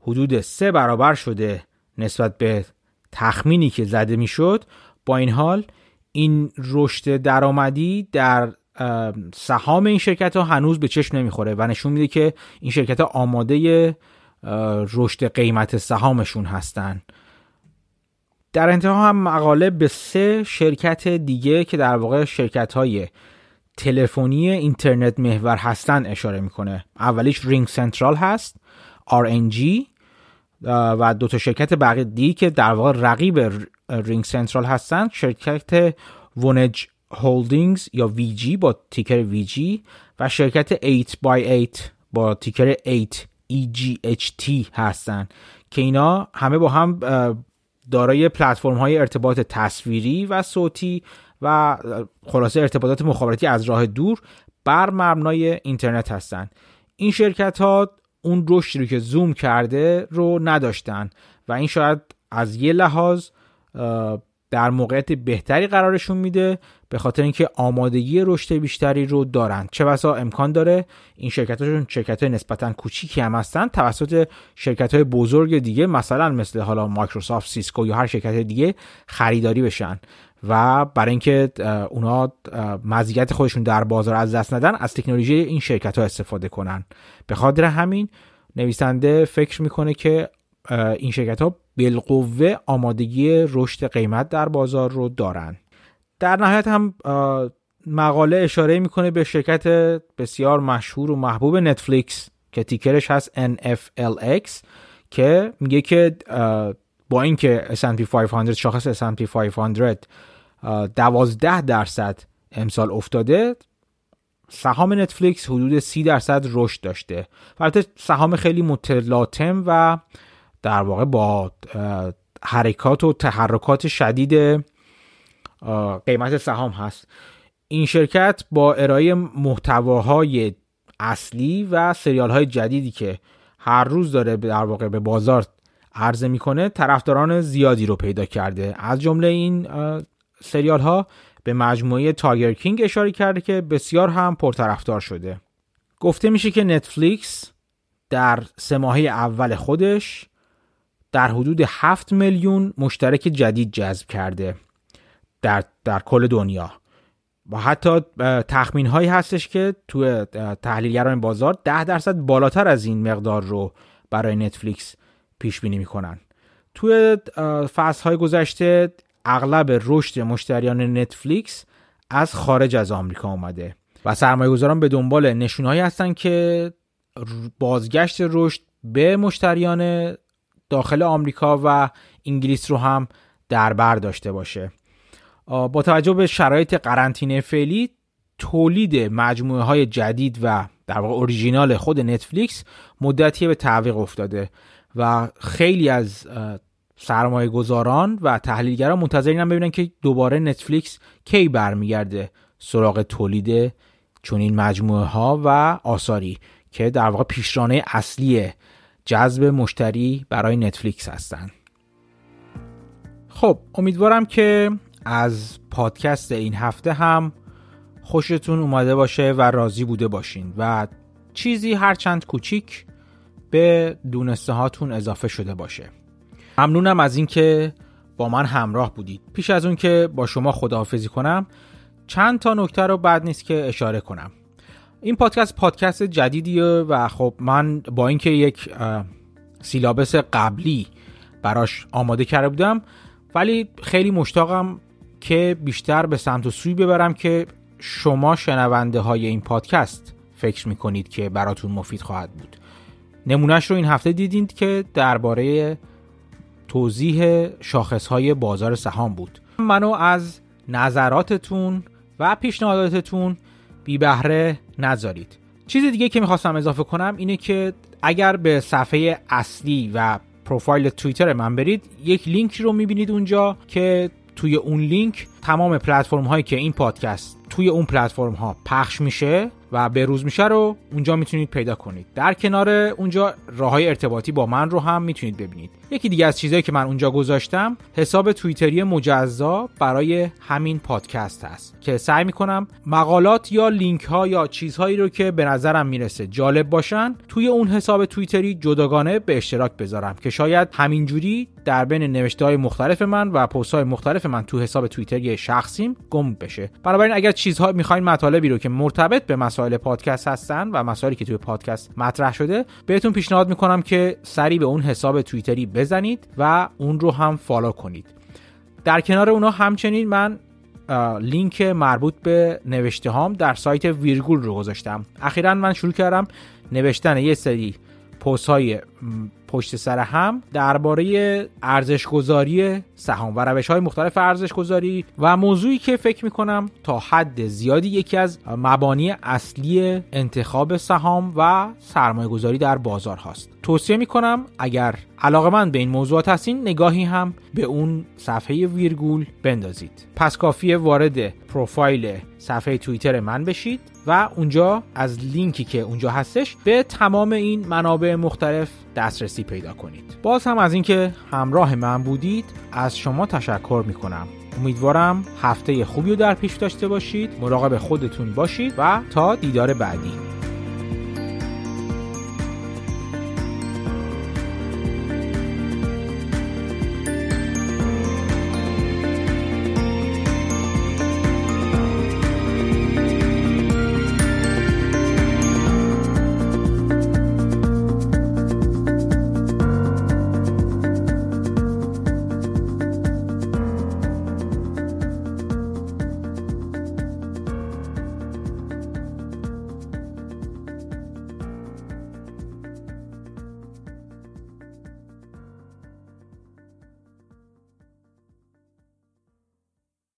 حدود سه برابر شده نسبت به تخمینی که زده می‌شد با این حال این رشد درآمدی در سهام این شرکت ها هنوز به چشم نمی‌خوره و نشون میده که این شرکت ها آماده رشد قیمت سهامشون هستن. در انتها هم مقاله به سه شرکت دیگه که در واقع شرکت های تلفنی اینترنت محور هستن اشاره می‌کنه. اولیش رینگ سنترال هست RNG و دو تا شرکت بقیه دی که در واقع رقیب رینگ سنترال هستن شرکت ونج هولدینگز یا VG با تیکر VG و شرکت 8x8 با تیکر 8 EGHT هستن که اینا همه با هم دارای پلتفرم های ارتباط تصویری و صوتی و خلاصه ارتباطات مخابراتی از راه دور بر مبنای اینترنت هستند. این شرکت ها اون رشدی رو که زوم کرده رو نداشتن و این شاید از یه لحاظ در موقعیت بهتری قرارشون میده به خاطر اینکه آمادگی رشد بیشتری رو دارن. چه بسا امکان داره؟ این شرکت هاشون شرکت های نسبتا کوچیکی هم هستن. توسط شرکت های بزرگ دیگه مثلا مثل حالا Microsoft Cisco یا هر شرکت دیگه خریداری بشن. و برای اینکه اونا مزیت خودشون در بازار از دست ندن از تکنولوژی این شرکت ها استفاده کنن. به خاطر همین نویسنده فکر می‌کنه که این شرکت ها بالقوه آمادگی رشد قیمت در بازار رو دارن. در نهایت هم مقاله اشاره می‌کنه به شرکت بسیار مشهور و محبوب نتفلیکس که تیکرش هست NFLX که میگه که با اینکه S&P 500 شاخص S&P 500 دوازده درصد امسال افتاده سهام نتفلیکس حدود سی درصد رشد داشته. البته سهام خیلی متلاطم و در واقع با حرکات و تحرکات شدید قیمت سهام هست. این شرکت با ارائه محتواهای اصلی و سریال های جدیدی که هر روز داره در واقع به بازار عرضه می‌کنه طرفداران زیادی رو پیدا کرده. از جمله این سریال ها به مجموعه تاگر کینگ اشاره کرده که بسیار هم پرطرفدار شده. گفته میشه که نتفلیکس در سه اول خودش در حدود 7 میلیون مشترک جدید جذب کرده در, در کل دنیا. و حتی تخمین هایی هستش که تو تحلیلگران بازار 10 درصد بالاتر از این مقدار رو برای نتفلیکس پیش بینی می‌کنن. توی فصل های گذشته اغلب رشد مشتریان نتفلیکس از خارج از آمریکا اومده و سرمایه گذاران به دنبال نشونهایی هستن که بازگشت رشد به مشتریان داخل آمریکا و انگلیس رو هم در بر داشته باشه. با توجه به شرایط قرنطینه فعلی تولید مجموعه های جدید و در واقع اوریژینال خود نتفلیکس مدتی به تعویق افتاده و خیلی از سرمایه گذاران و تحلیلگران منتظرین ببینن که دوباره نتفلیکس کی برمیگرده سراغ تولید چنین مجموعه ها و آثاری که در واقع پیشرانه اصلی جذب مشتری برای نتفلیکس هستند خب امیدوارم که از پادکست این هفته هم خوشتون اومده باشه و راضی بوده باشین و چیزی هرچند کوچیک به دونسته هاتون اضافه شده باشه. ممنونم از اینکه با من همراه بودید. پیش از اون که با شما خداحافظی کنم چند تا نکته رو بد نیست که اشاره کنم. این پادکست پادکست جدیدیه و خب من با اینکه یک سیلابس قبلی براش آماده کرده بودم ولی خیلی مشتاقم که بیشتر به سمت و سوی ببرم که شما شنونده های این پادکست فکر می‌کنید که براتون مفید خواهد بود. نمونهش رو این هفته دیدید که درباره توضیح شاخص های بازار سهام بود. منو از نظراتتون و پیشنهاداتتون بی بهره نذارید. چیز دیگه که می‌خواستم اضافه کنم اینه که اگر به صفحه اصلی و پروفایل توییتر من برید یک لینک رو می‌بینید اونجا که توی اون لینک تمام پلتفرم هایی که این پادکست توی اون پلتفرم ها پخش میشه و به روز میشه رو اونجا می‌تونید پیدا کنید. در کنار اونجا راه های ارتباطی با من رو هم می‌تونید ببینید. یکی دیگه از چیزهایی که من اونجا گذاشتم حساب توییتری مجزا برای همین پادکست هست که سعی می‌کنم مقالات یا لینک ها یا چیزهایی رو که به نظرم می‌رسه جالب باشن توی اون حساب توییتری جداگانه به اشتراک بذارم که شاید همینجوری در بین نوشته های مختلف من و پست های مختلف من تو حساب توییتری شخصیم گم بشه. بنابراین اگر چیزها می‌خواین مطالبی رو که مرتبط به مسائل پادکست هستن و مسائلی که توی پادکست مطرح شده بهتون پیشنهاد می‌کنم که سری به اون حساب توییتری بزنید و اون رو هم follow کنید. در کنار اونا همچنین من لینک مربوط به نوشته هام در سایت ویرگول رو گذاشتم. اخیرا من شروع کردم نوشتن یه سری پست های پشت سر هم درباره ارزش گذاری سهام و روش های مختلف ارزش گذاری و موضوعی که فکر می‌کنم تا حد زیادی یکی از مبانی اصلی انتخاب سهام و سرمایه گذاری در بازار هاست. توصیه می‌کنم اگر علاقه‌مند به این موضوعات هستین نگاهی هم به اون صفحه ویرگول بندازید. پس کافیه وارد پروفایل صفحه توییتر من بشید و اونجا از لینکی که اونجا هستش به تمام این منابع مختلف دسترسی پیدا کنید. باز هم از اینکه همراه من بودید از شما تشکر می‌کنم. امیدوارم هفته خوبی رو در پیش داشته باشید مراقب خودتون باشید و تا دیدار بعدی.